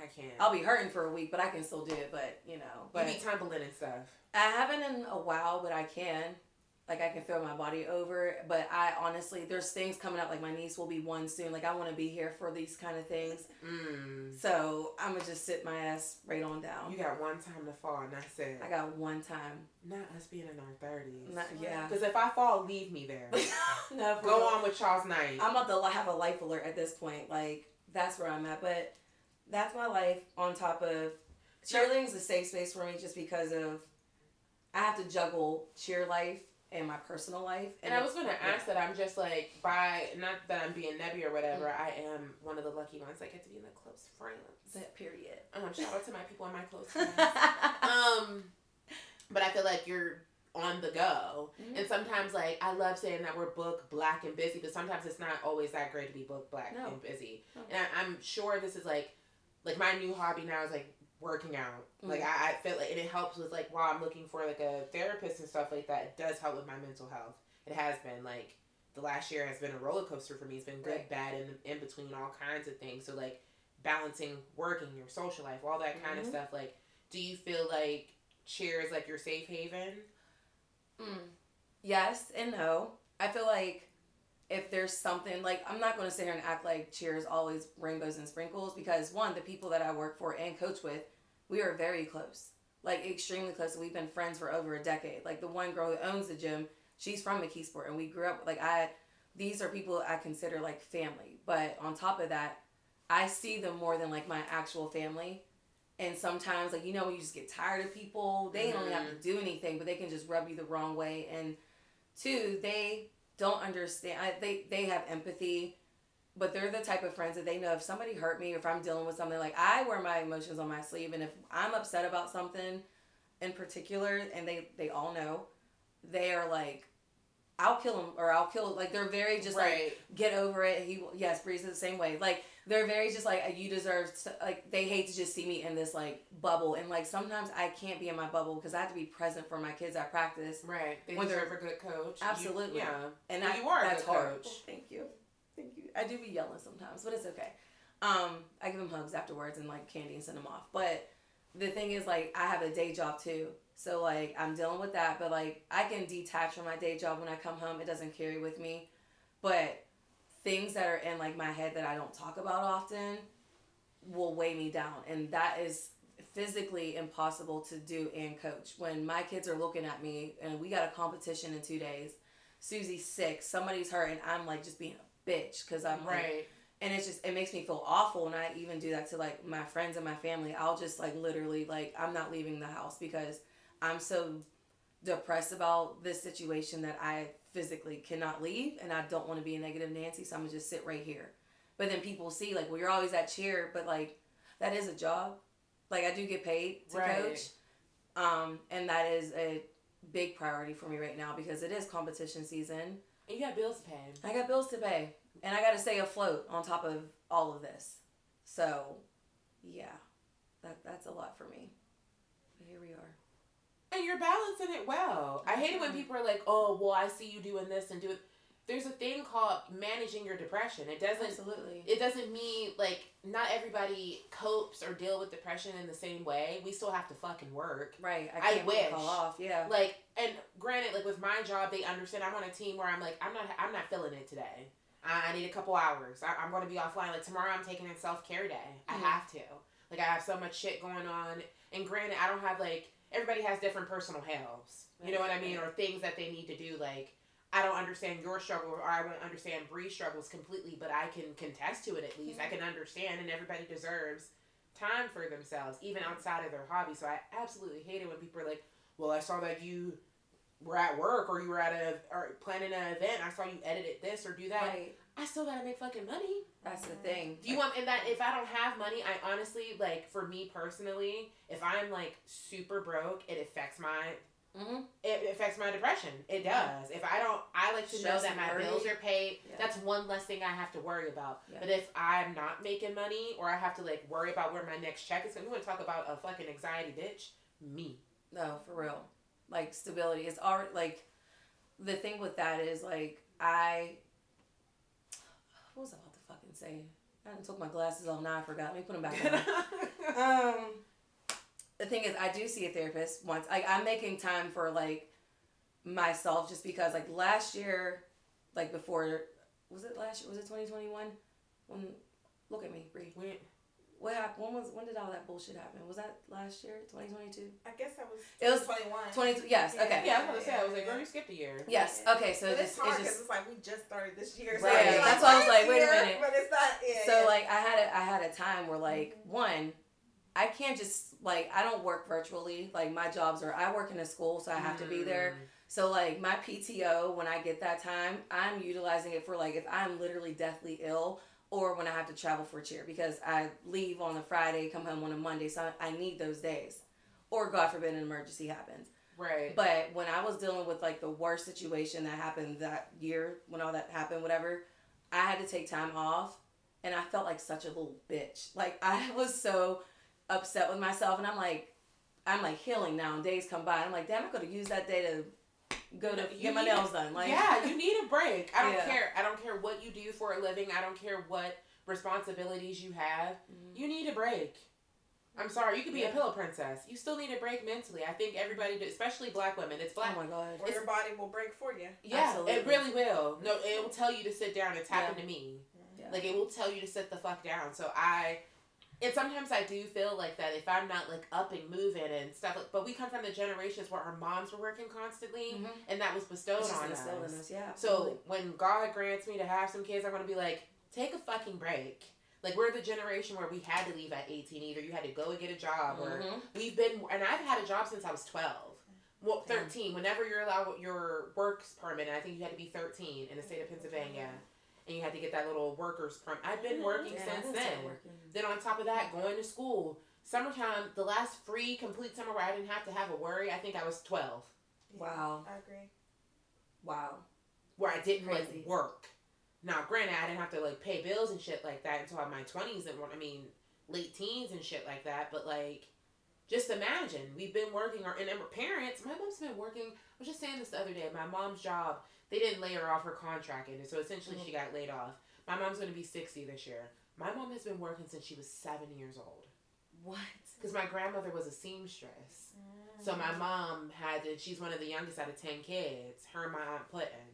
I can't. I'll be hurting for a week, but I can still do it. But you know, you but be tumbling and stuff. I haven't in a while, but I can. Like I can throw my body over, but I honestly, there's things coming up. Like my niece will be one soon. Like I want to be here for these kind of things. Mm. So I'm gonna just sit my ass right on down. You got one time to fall, and that's it. I got one time. Not us being in our thirties. Yeah. Because if I fall, leave me there. no, Go on with Charles Knight. I'm about to have a life alert at this point. Like that's where I'm at. But that's my life. On top of cheerleading is a safe space for me, just because of I have to juggle cheer life and my personal life. and I was gonna ask that I'm just like by not that I'm being nebby or whatever. Mm. I am one of the lucky ones. I get to be in the close friends. that period. Um, shout out to my people in my close friends. um, but I feel like you're on the go, Mhm. and sometimes like I love saying that we're book black and busy, but sometimes it's not always that great to be book black No. and busy. No. And I, I'm sure this is like like my new hobby now is like working out. Mm. Like I, I feel like and it helps with like while I'm looking for like a therapist and stuff like that. It does help with my mental health. It has been like the last year has been a roller coaster for me. It's been good, Right. bad, and in between all kinds of things. So like balancing working, your social life, all that kind of Mhm. stuff. Like, do you feel like cheer is like your safe haven? Mm. Yes and no. I feel like if there's something like I'm not going to sit here and act like cheer is always rainbows and sprinkles because one, the people that I work for and coach with, we are very close, like extremely close. We've been friends for over a decade. Like the one girl who owns the gym, she's from McKeesport, and we grew up like I. These are people I consider like family, but on top of that, I see them more than like my actual family. And sometimes, like you know, when you just get tired of people, they don't have to mm-hmm. do anything, but they can just rub you the wrong way. And two, they don't understand. I, they they have empathy, but they're the type of friends that they know if somebody hurt me or if I'm dealing with something, like I wear my emotions on my sleeve, and if I'm upset about something in particular, and they they all know, they are like. I'll kill him, or I'll kill. Like they're very just like get over it. He yes, Breeze is the same way. Like they're very just like you deserve. To, like they hate to just see me in this like bubble, and like sometimes I can't be in my bubble because I have to be present for my kids at practice, Right. They When they're- deserve a good coach. You- Absolutely. yeah. and Well, I, you are a that's good hard. coach. Thank you, thank you. I do be yelling sometimes, but it's okay. Um, I give them hugs afterwards and like candy and send them off. But the thing is like I have a day job too. So like I'm dealing with that, but like I can detach from my day job when I come home. It doesn't carry with me. But things that are in like my head that I don't talk about often will weigh me down and that is physically impossible to do and coach. When my kids are looking at me and we got a competition in 2 days. Susie's sick, somebody's hurt and I'm like just being a bitch cuz I'm like, Right. and it's just it makes me feel awful and i even do that to like my friends and my family i'll just like literally like i'm not leaving the house because i'm so depressed about this situation that i physically cannot leave and i don't want to be a negative nancy so i'm gonna just sit right here but then people see like well you're always at cheer but like that is a job like i do get paid to Right. coach um and that is a big priority for me right now because it is competition season And you got bills to pay. I got bills to pay, and I got to stay afloat on top of all of this. So, yeah, that that's a lot for me. But here we are. And you're balancing it well. I hate it when people are like, "Oh, well, I see you doing this and do it." There's a thing called managing your depression. It doesn't. Absolutely. It doesn't mean like not everybody copes or deal with depression in the same way. We still have to fucking work. right. I I can't wish. call off. Yeah. Like, and granted, like with my job, they understand I'm on a team where I'm like, I'm not, I'm not feeling it today. I, I need a couple hours. I, I'm going to be offline. Like tomorrow, I'm taking a self care day. I Mhm. have to. Like I have so much shit going on. And granted, I don't have like everybody has different personal hells. You know what I mean, or things that they need to do. Like I don't understand your struggle, or I won't understand Bree's struggles completely, but I can contest to it at least. I can understand, and everybody deserves time for themselves, even outside of their hobby. So I absolutely hate it when people are like, "Well, I saw that you were at work, or you were at a or planning an event. I saw you edited this or do that. right. I still gotta make fucking money. That's the thing. Do you want and that if I don't have money, I honestly like for me personally, if I'm like super broke, it affects my hmm it affects my depression. It does. If I don't, I like to know that my worry. bills are paid. Yeah. That's one less thing I have to worry about. Yeah. But if I'm not making money or I have to like worry about where my next check is, going, you want to talk about a fucking anxiety, bitch? Me. No, for real. Like stability is already like the thing with that is like I. What was I about to fucking say? I took my glasses off. Now I forgot. Let me put them back on. um the thing is i do see a therapist once like i'm making time for like myself just because like last year like before was it last year was it 2021 when look at me Bree. What happened when was when did all that bullshit happen was that last year 2022 I guess that was. It was 21. 20 yes okay yeah, I was gonna say. I was like, girl, you skipped a year. yes Yeah. okay so but it's just hard it's because it's like we just started this year. Right, you're that's why I was like, wait a minute. But it's not. Yeah, so yeah. like I had a I had a time where like one, I can't just like I don't work virtually. Like my jobs are I work in a school, so I have to be there. Mm. So like my PTO when I get that time, I'm utilizing it for like if I'm literally deathly ill or when I have to travel for cheer because I leave on a Friday, come home on a Monday, so I need those days. Or God forbid an emergency happens. Right. But when I was dealing with like the worst situation that happened that year, when all that happened, whatever, I had to take time off and I felt like such a little bitch. Like I was so upset with myself and I'm like I'm like healing now and days come by. I'm like, damn, I could have used that day to go to You get my nails done. Like yeah, you need a break. I don't Yeah. care. I don't care what you do for a living. I don't care what responsibilities you have. Mhm. You need a break. I'm sorry. You could be Yeah. a pillow princess. You still need a break mentally. I think everybody, do, especially black women. It's black. Oh black. my god. or your body will break for you. yeah, Absolutely. it really will. No, it will tell you to sit down. It's happened Yeah. to me. Yeah. Like it will tell you to sit the fuck down. So I, and sometimes I do feel like that if I'm not like up and moving and stuff. Like, but we come from the generations where our moms were working constantly, Mhm. and that was bestowed on us. us, yeah. So when God grants me to have some kids, I'm gonna be like, take a fucking break. Like we're the generation where we had to leave at 18. Either you had to go and get a job, or Mhm. we've been. And I've had a job since I was 12. Well, Yeah. 13. Whenever you're allowed your works permit, I think you had to be 13 in the state of Pennsylvania, and you had to get that little workers permit. I've been mm-hmm. working Yeah, since then. working. Then on top of that, going to school. Summertime, the last free complete summer where I didn't have to have a worry, I think I was 12. Wow. I agree. Wow. where I didn't Crazy. like work. Now, granted, I didn't have to like pay bills and shit like that until my twenties and I mean late teens and shit like that. But like, just imagine we've been working or and our parents. My mom's been working. I was just saying this the other day. My mom's job, they didn't lay her off her contract ended, so essentially she got laid off. My mom's gonna be sixty this year. My mom has been working since she was seven years old. What? Because my grandmother was a seamstress. So my mom had to. She's one of the youngest out of ten kids. Her and my aunt Clinton,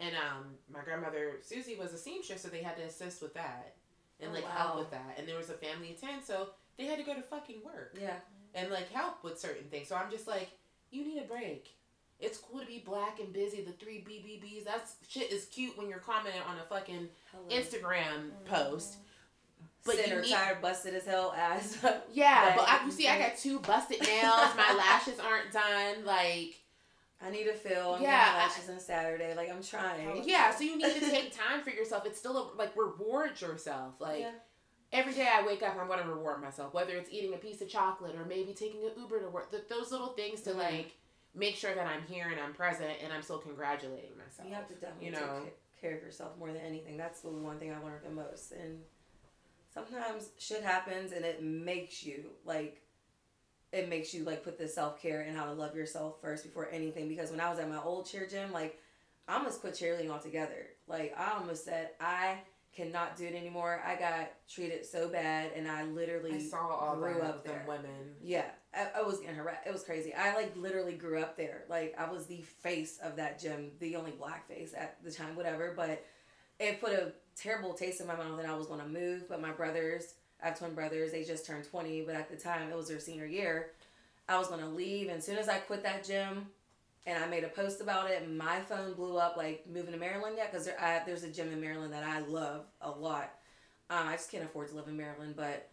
and um, my grandmother Susie was a seamstress, so they had to assist with that and Oh, like wow. help with that. And there was a family of ten, so they had to go to fucking work Yeah. and like help with certain things. So I'm just like, you need a break. It's cool to be black and busy. The three BBBs. That's shit is cute when you're commenting on a fucking Hello. Instagram post. but But you need- tired, busted as hell ass. Yeah, but I, you see, I got two busted nails. My lashes aren't done. Like, I need to fill. I'm Yeah, lashes on Saturday. Like I'm trying. yeah. So you need to take time for yourself. It's still a, like reward yourself. Like Yeah. every day I wake up, I'm going to reward myself. Whether it's eating a piece of chocolate or maybe taking an Uber to work. Th- those little things to Mhm. like make sure that I'm here and I'm present and I'm still congratulating myself. You have to definitely you take know. ca- care of yourself more than anything. That's the one thing I learned the most. And sometimes shit happens and it makes you like it makes you like put the self care and how to love yourself first before anything. Because when I was at my old cheer gym, like I almost quit cheerleading altogether. Like I almost said I cannot do it anymore. I got treated so bad and I literally I saw all grew up them there. women. Yeah, I, I was getting harassed. It was crazy. I like literally grew up there. Like I was the face of that gym, the only black face at the time, whatever. But it put a terrible taste in my mouth that I was going to move. But my brothers, I have twin brothers. They just turned twenty, but at the time it was their senior year. I was going to leave, and as soon as I quit that gym, and I made a post about it, my phone blew up. Like moving to Maryland yet? Because there, there's a gym in Maryland that I love a lot. Um, I just can't afford to live in Maryland, but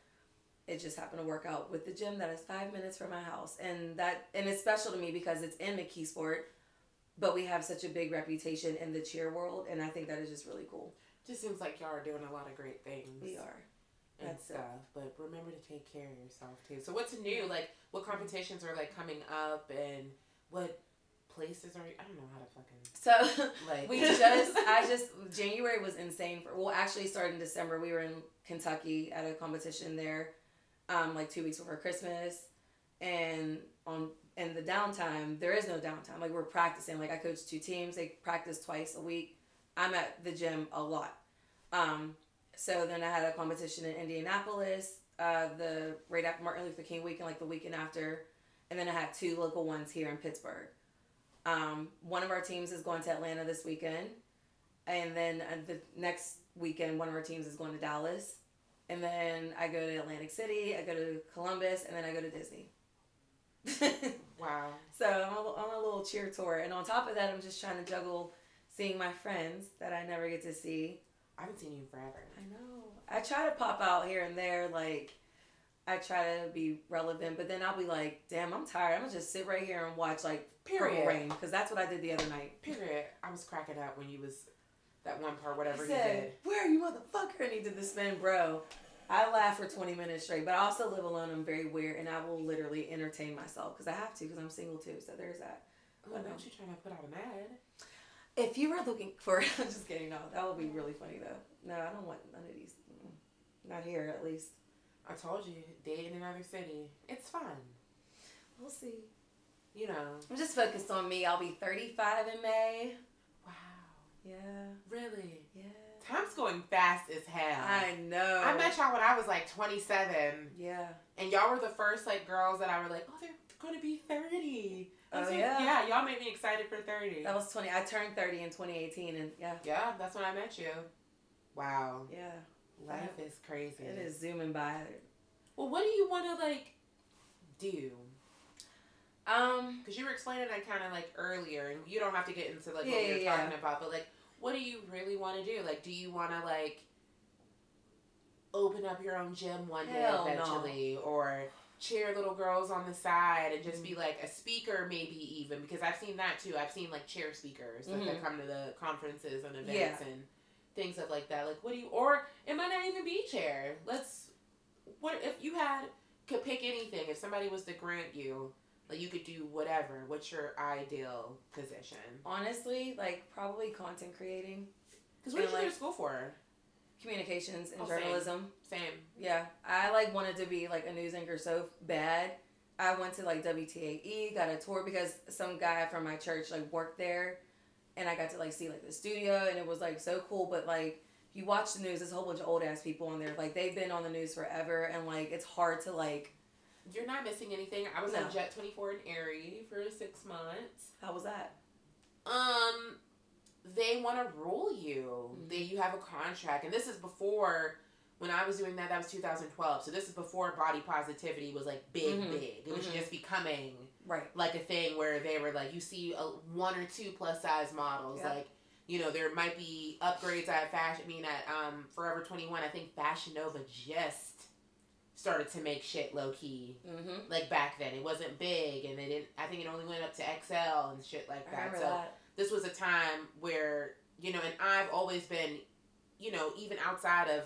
it just happened to work out with the gym that is five minutes from my house and that and it's special to me because it's in McKeesport but we have such a big reputation in the cheer world and I think that is just really cool. Just seems like y'all are doing a lot of great things. We are. and That's it. stuff. But remember to take care of yourself too. So what's new? Like what competitions are like coming up and what places are I don't know how to fucking So like we just I just January was insane for well actually started in December we were in Kentucky at a competition there um like 2 weeks before Christmas. And on in the downtime there is no downtime. Like we're practicing. Like I coach two teams. They practice twice a week. I'm at the gym a lot. Um so then I had a competition in Indianapolis uh the right after Martin Luther King weekend like the weekend after. And then I had two local ones here in Pittsburgh. Um, one of our teams is going to Atlanta this weekend, and then uh, the next weekend, one of our teams is going to Dallas, and then I go to Atlantic City, I go to Columbus, and then I go to Disney. Wow. so I'm on a little cheer tour, and on top of that, I'm just trying to juggle seeing my friends that I never get to see. I haven't seen you in forever. I know. I try to pop out here and there, like I try to be relevant, but then I'll be like, "Damn, I'm tired. I'm gonna just sit right here and watch like Purple Period. Rain," because that's what I did the other night. Period. I was cracking up when you was that one part, whatever he said, did. "Where are you, motherfucker?" And he did the spin, bro. I laugh for twenty minutes straight, but I also live alone. I'm very weird, and I will literally entertain myself because I have to because I'm single too. So there's that. Oh, know. don't you trying to put out an ad? If you were looking for, I'm just kidding. No, that would be really funny though. No, I don't want none of these. Not here, at least. I told you, date in another city. It's fun. We'll see. You know. I'm just focused on me. I'll be 35 in May. Yeah, Really? yeah. Time's going fast as hell. I know. I met y'all when I was like 27, Yeah. and y'all were the first like girls that I were like, oh, they're gonna be 30. Oh, like, yeah. Yeah, y'all made me excited for 30. That was 20. I turned 30 in 2018, and yeah, Yeah, that's when I met you. Wow, yeah. life is crazy. It is zooming by. Well, what do you want to like do? Um, Because you were explaining that kind of like earlier, and you don't have to get into like Yeah, what we were yeah, talking about, but like, what do you really want to do? Like, do you want to like open up your own gym one day Hell no. eventually, or cheer little girls on the side and just be mm-hmm. like a speaker, maybe even? Because I've seen that too. I've seen like chair speakers like, that mm-hmm. come to the conferences and events Yeah. and things of like that. Like, what do you? Or it might not even be chair. Let's. What if you had could pick anything? If somebody was to grant you like you could do whatever. What's your ideal position? honestly, like probably content creating, Because what did you go like- to school for? communications, and Oh, same. journalism. Same. Yeah, I like wanted to be like a news anchor so bad. I went to like WTAE, got a tour because some guy from my church like worked there, and I got to like see like the studio, and it was like so cool. But like you watch the news. There's a whole bunch of old ass people on there. Like they've been on the news forever, and like it's hard to like. You're not missing anything. I was No. on Jet 24 in Erie for six months. How was that? Um, they want to rule you. Mhm. They you have a contract, and this is before when I was doing that. That was 2012. So this is before body positivity was like big, Mhm. big. It was Mhm. just becoming Right. like a thing where they were like, you see a, one or two plus size models, Yeah. like. You know, there might be upgrades at fashion. I mean, at um, Forever 21, I think Fashion Nova just started to make shit low key Mm-hmm. like back then. It wasn't big, and it didn't. I think it only went up to XL and shit like that. So that. this was a time where you know, and I've always been, you know, even outside of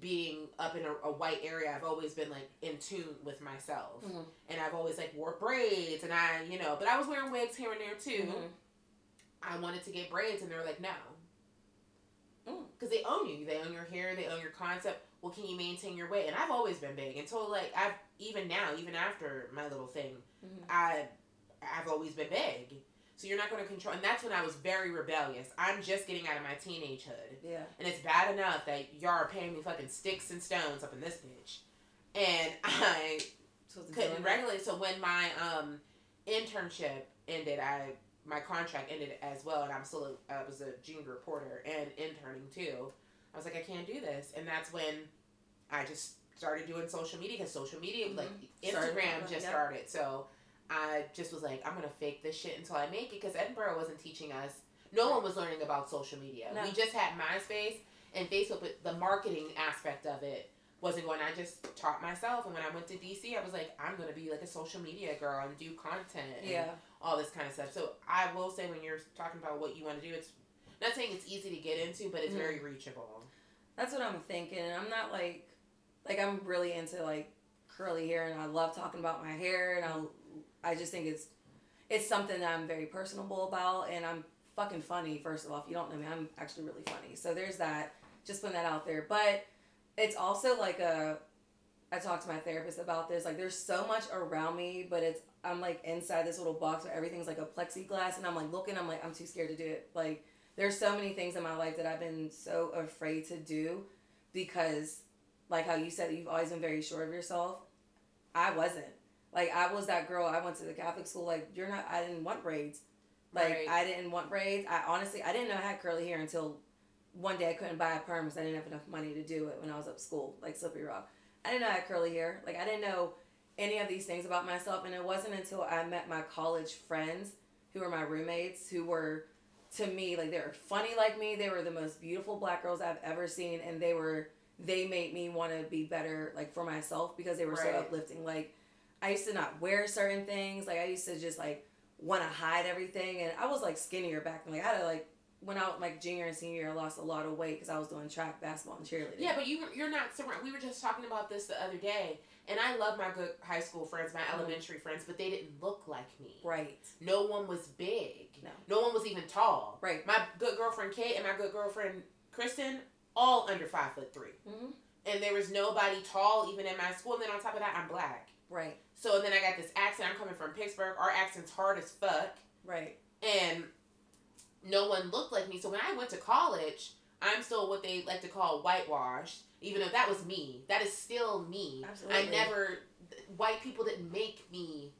being up in a, a white area, I've always been like in tune with myself, Mhm. and I've always like wore braids, and I, you know, but I was wearing wigs here and there too. Mhm. I wanted to get braids, and they were like, no. Mm. Because they own you. They own your hair. They own your concept. Well, can you maintain your weight? And I've always been big until like I've even now, even after my little thing, Mhm. I I've always been big. So you're not going to control. And that's when I was very rebellious. I'm just getting out of my teenagehood, Yeah. and it's bad enough that y'all are paying me fucking sticks and stones up in this bitch, and I So couldn't regulate. So when my um internship ended, I my contract ended as well, and I'm still a, I was a junior reporter and interning too. I was like, I can't do this, and that's when I just started doing social media because social media like Mhm. Started Instagram popping, just started. So I just was like, I'm gonna fake this shit until I make it because Edinboro wasn't teaching us. No one was learning about social media. No. We just had MySpace and Facebook, but the marketing aspect of it wasn't going. I just taught myself, and when I went to DC, I was like, I'm gonna be like a social media girl and do content. and Yeah. all this kind of stuff. So I will say when you're talking about what you want to do, it's not saying it's easy to get into, but it's Mhm. very reachable. That's what I'm thinking. And I'm not like, like I'm really into like curly hair, and I love talking about my hair, and I, I just think it's, it's something that I'm very personable about, and I'm fucking funny. First of all, if you don't know me, I'm actually really funny. So there's that. Just putting that out there, but it's also like a. I talked to my therapist about this. Like, there's so much around me, but it's I'm like inside this little box where everything's like a plexiglass, and I'm like looking. I'm like I'm too scared to do it. Like, there's so many things in my life that I've been so afraid to do because like how you said you've always been very sure of yourself. I wasn't. Like i was that girl. I went to the catholic school. Like you're not i didn't want braids. Like Right. i didn't want braids. I honestly i didn't know i had curly hair until one day i couldn't buy a perm because i didn't have enough money to do it when i was up school like slippery rock. I didn't know i had curly hair. Like i didn't know any of these things about myself. And it wasn't until i met my college friends who were my roommates who were to me like they were funny like me. They were the most beautiful black girls i've ever seen and they were they made me want to be better like for myself because they were so uplifting. Like i used to not wear certain things. Like i used to just like want to hide everything and i was like skinnier back then. Like i had to like when i was like junior and senior year i lost a lot of weight because i was doing track basketball and cheerleading. Yeah, but you you're not surrounded. We were just talking about this the other day, and I love my good high school friends, my Mhm. elementary friends, but they didn't look like me. right No one was big. No. No one was even tall. right My good girlfriend Kate and my good girlfriend Kristen, all under five foot 3 mm-hmm. and there was nobody tall even in my school. And then on top of that, I'm black. right So then I got this accent. I'm coming from Pittsburgh. Our accent's hard as fuck. right and no one looked like me. So when I went to college, I'm still what they like to call whitewashed, even though that was me. That is still me. Absolutely. I never, white people didn't make me.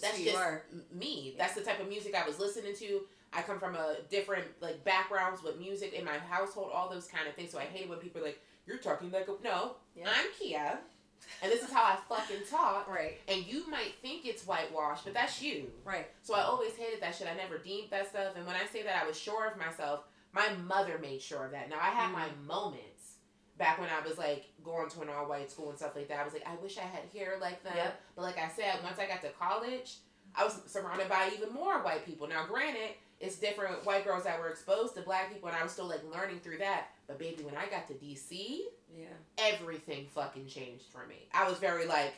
That's you just are. me. That's the type of music I was listening to. I come from a different like backgrounds with music in my household, all those kind of things. So I hate when people are like, "You're talking like a no." Yeah. I'm Kia, and this is how I fucking talk. right And you might think it's whitewashed, but that's you. right So I always hated that shit. I never deemed that stuff. And when I say that I was sure of myself, my mother made sure of that. Now I had mm-hmm. my moments back when I was like going to an all white school and stuff like that. I was like, I wish I had hair like them. Yep. But like I said, once I got to college, I was surrounded by even more white people. Now, granted, it's different white girls that were exposed to black people, and I was still like learning through that. But baby, when I got to DC, yeah everything fucking changed for me. I was very like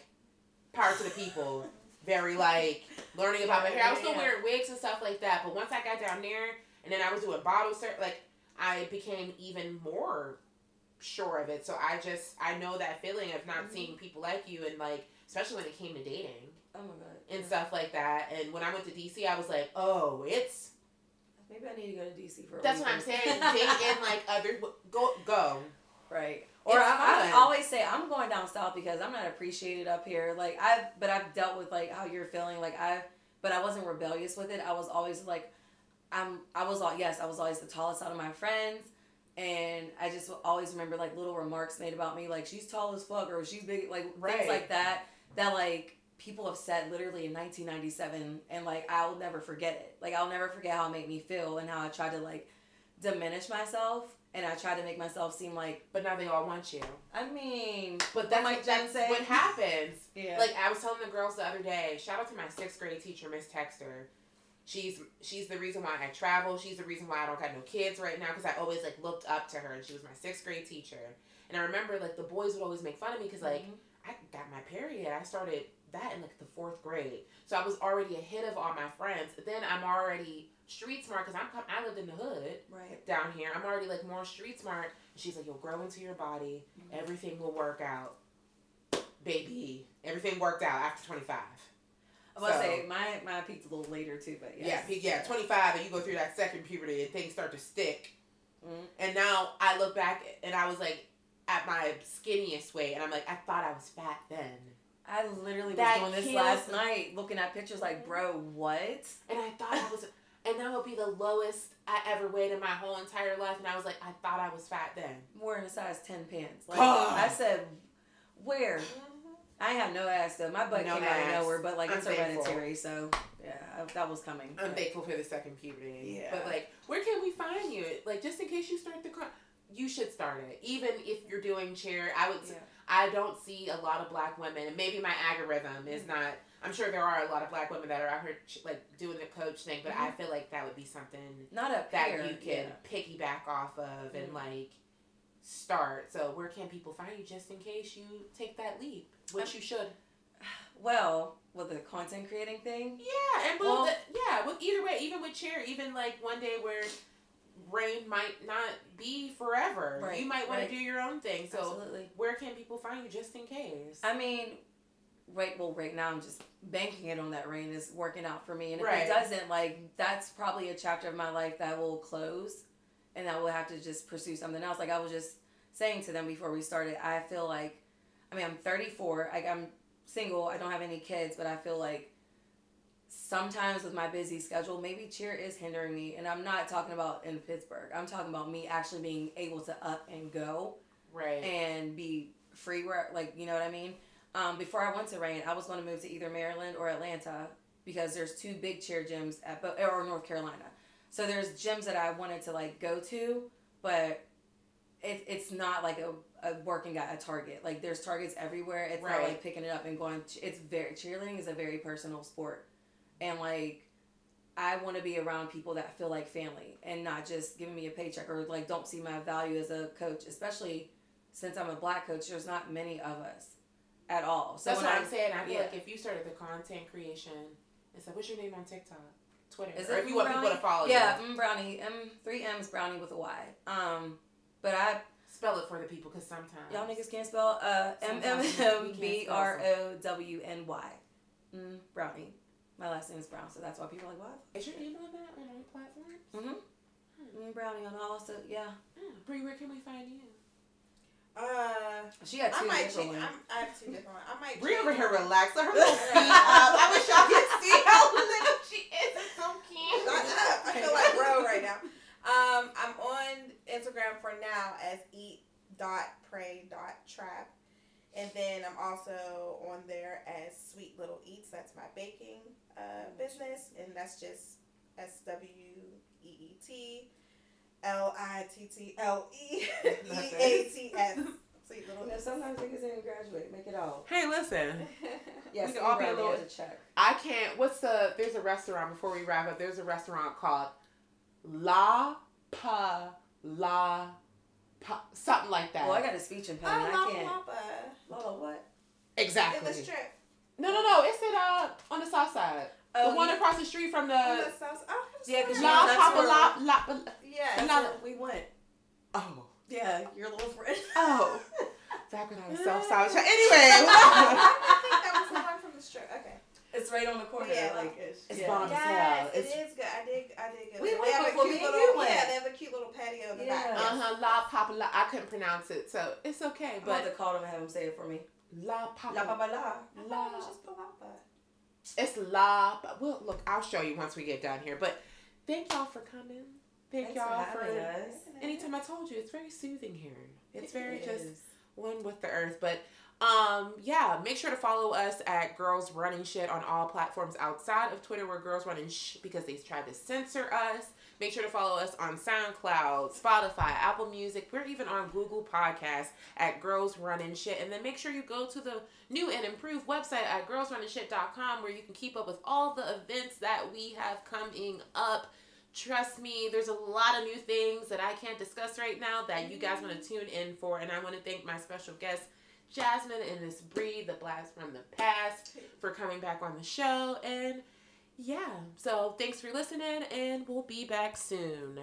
power to the people, very like learning about my hair. I was still Yeah. wearing wigs and stuff like that, but once I got down there and then I was doing bottle ser like I became even more sure of it. So I just I know that feeling of not Mhm. seeing people like you and like especially when it came to dating oh my god and stuff like that. And when I went to DC, I was like, oh, it's maybe I need to go to DC for. A That's what I'm saying. Date in like other go go. Right. Or It's I, I always say I'm going down south because I'm not appreciated up here. Like I've, but I've dealt with like how you're feeling. Like I, but I wasn't rebellious with it. I was always like, I'm. I was all yes. I was always the tallest out of my friends, and I just always remember like little remarks made about me, like she's tall as fuck or she's big, like Right. things like that. That like people have said literally in 1997, and like I'll never forget it. Like I'll never forget how it made me feel and how I tried to like diminish myself. And I tried to make myself seem like But now they all want you. I mean, But that's what, that's Jen say? what happens. yeah. Like I was telling the girls the other day. Shout out to my sixth grade teacher, Miss Texter. She's she's the reason why I travel. She's the reason why I don't got no kids right now because I always like looked up to her and she was my sixth grade teacher. And I remember like the boys would always make fun of me because like mm-hmm. I got my period. I started that in like the fourth grade, so I was already ahead of all my friends. Then I'm already street smart because I'm com- I lived in the hood right. down here. I'm already like more street smart. And she's like, you'll grow into your body. Mm-hmm. Everything will work out, baby. Everything worked out after 25. I was So- say my my peaked a little later too, but yes. Yeah, yeah, 25, and you go through that second puberty, and things start to stick. Mhm. And now I look back, and I was like at my skinniest weight, and I'm like, I thought I was fat then. I literally was doing this last night, looking at pictures like, bro, what? And I thought I was, and that would be the lowest I ever weighed in my whole entire life. And I was like, I thought I was fat then. Wearing a size ten pants. Like. I said, where? I have no ass though. My butt No came out of nowhere, but like I'm it's thankful. hereditary, so yeah, I, that was coming. I'm But- thankful for the second puberty. Yeah. But like, where can we find you? Like, just in case you start the con, you should start it. Even if you're doing cheer, I would. Yeah. I don't see a lot of black women, and maybe my algorithm is Mm-hmm. not. I'm sure there are a lot of black women that are out here ch- like doing the coach thing, but Mm-hmm. I feel like that would be something Not up that here. you can yeah. piggyback off of and Mhm. like start. So where can people find you just in case you take that leap, which um, you should. Well, with the content creating thing, Yeah, and with Well- the, yeah, with either way, even with cheer, even like one day where rain might not be forever, Right, you might want right. to do your own thing. So absolutely. where can people find you just in case? I mean, right. Well, right now I'm just banking it on that rain is working out for me, and if Right. it doesn't, like that's probably a chapter of my life that will close, and I will have to just pursue something else. Like I was just saying to them before we started, I feel like, I mean, I'm 34. Like I'm single. I don't have any kids, but I feel like sometimes with my busy schedule, maybe cheer is hindering me. And I'm not talking about in Pittsburgh. I'm talking about me actually being able to up and go right. and be free where like you know what I mean. Um, before I went to Rain, I was going to move to either Maryland or Atlanta because there's two big cheer gyms at or North Carolina. So there's gyms that I wanted to like go to, but it, it's not like a, a working at a Target. Like there's Targets everywhere. It's not like picking it up and going. It's very cheerleading is a very personal sport, and like I want to be around people that feel like family and not just giving me a paycheck or like don't see my value as a coach, especially since I'm a black coach. There's not many of us at all. So That's what I- I'm saying. I feel yeah. like if you started the content creation, and said, what's your name on TikTok, Twitter, Is or if you want people to follow Yeah, you, M Brownie. M three M's Brownie with a Y. Um, but I spell it for the people because sometimes y'all niggas can't spell uh M M Sometimes we M can't B spell R O W N Y. Mm, Brownie. My last name is Brown, so that's why people are like what? Is your name on that on all platforms? Mm-hmm. Mm, Brownie on all. So yeah, Bree, where can we find you? Uh, she had I two might different change. ones. I'm, I have two different ones. I might. Bree change over here it. relaxed. Let her little feet up. I wish y'all could see how little she is. It's so cute. Shut up. I feel like bro right now. Um, I'm on Instagram for now as eat dot pray dot trap, and then I'm also on there as sweet little eats. That's my baking uh, business, and that's just S W E E T L I T T L E E A T S. Sweet little You know, eats. sometimes niggas didn't graduate. Make it all. Hey, listen. Yes, We can all be a Brownie little- check. I can't. What's the? There's a restaurant before we wrap up. There's a restaurant called La Pa La Pa something like that. Well, I got a speech Oh, impediment. I Lapa can't. Lapa. Lala, what? In exactly. the strip. No, no, no. It's at uh on the south side. Oh, the one you- across the street from On the the south- oh, Yeah, 'cause La Papa where- La La. Yeah. Where we went. Oh. Yeah, your little friend. Oh. Back when I was sorry. Anyway. I think that was the one from the strip. Okay. It's right on the corner. Yeah. like it's, It's yeah. bomb. as hell. it It's- good. I did. I did go. We went they have a before cute me little, you went. Yeah, they have a cute little patio in the back. Uh huh. La Papa. I couldn't pronounce it, so it's okay. I'm about But to call them and have them say it for me. La Papa. La Papa La. I thought it was just Palapa. It's La. Well, look, I'll show you once we get done here. But thank y'all for coming. Thank Thanks y'all for for. having us. Anytime I told you, it's very soothing here. It's It very just one with the earth. But um, yeah, make sure to follow us at Girls Running Shit on all platforms outside of Twitter. We're Girls Running Shit because they tried to censor us. Make sure to follow us on SoundCloud, Spotify, Apple Music. We're even on Google Podcasts at Girls Running Shit. And then make sure you go to the new and improved website at girlsrunningshit.com where you can keep up with all the events that we have coming up. Trust me, there's a lot of new things that I can't discuss right now that you guys want to tune in for. And I want to thank my special guest, Jasmine and Miss Bree, the blast from the past, for coming back on the show. And yeah, so thanks for listening, and we'll be back soon.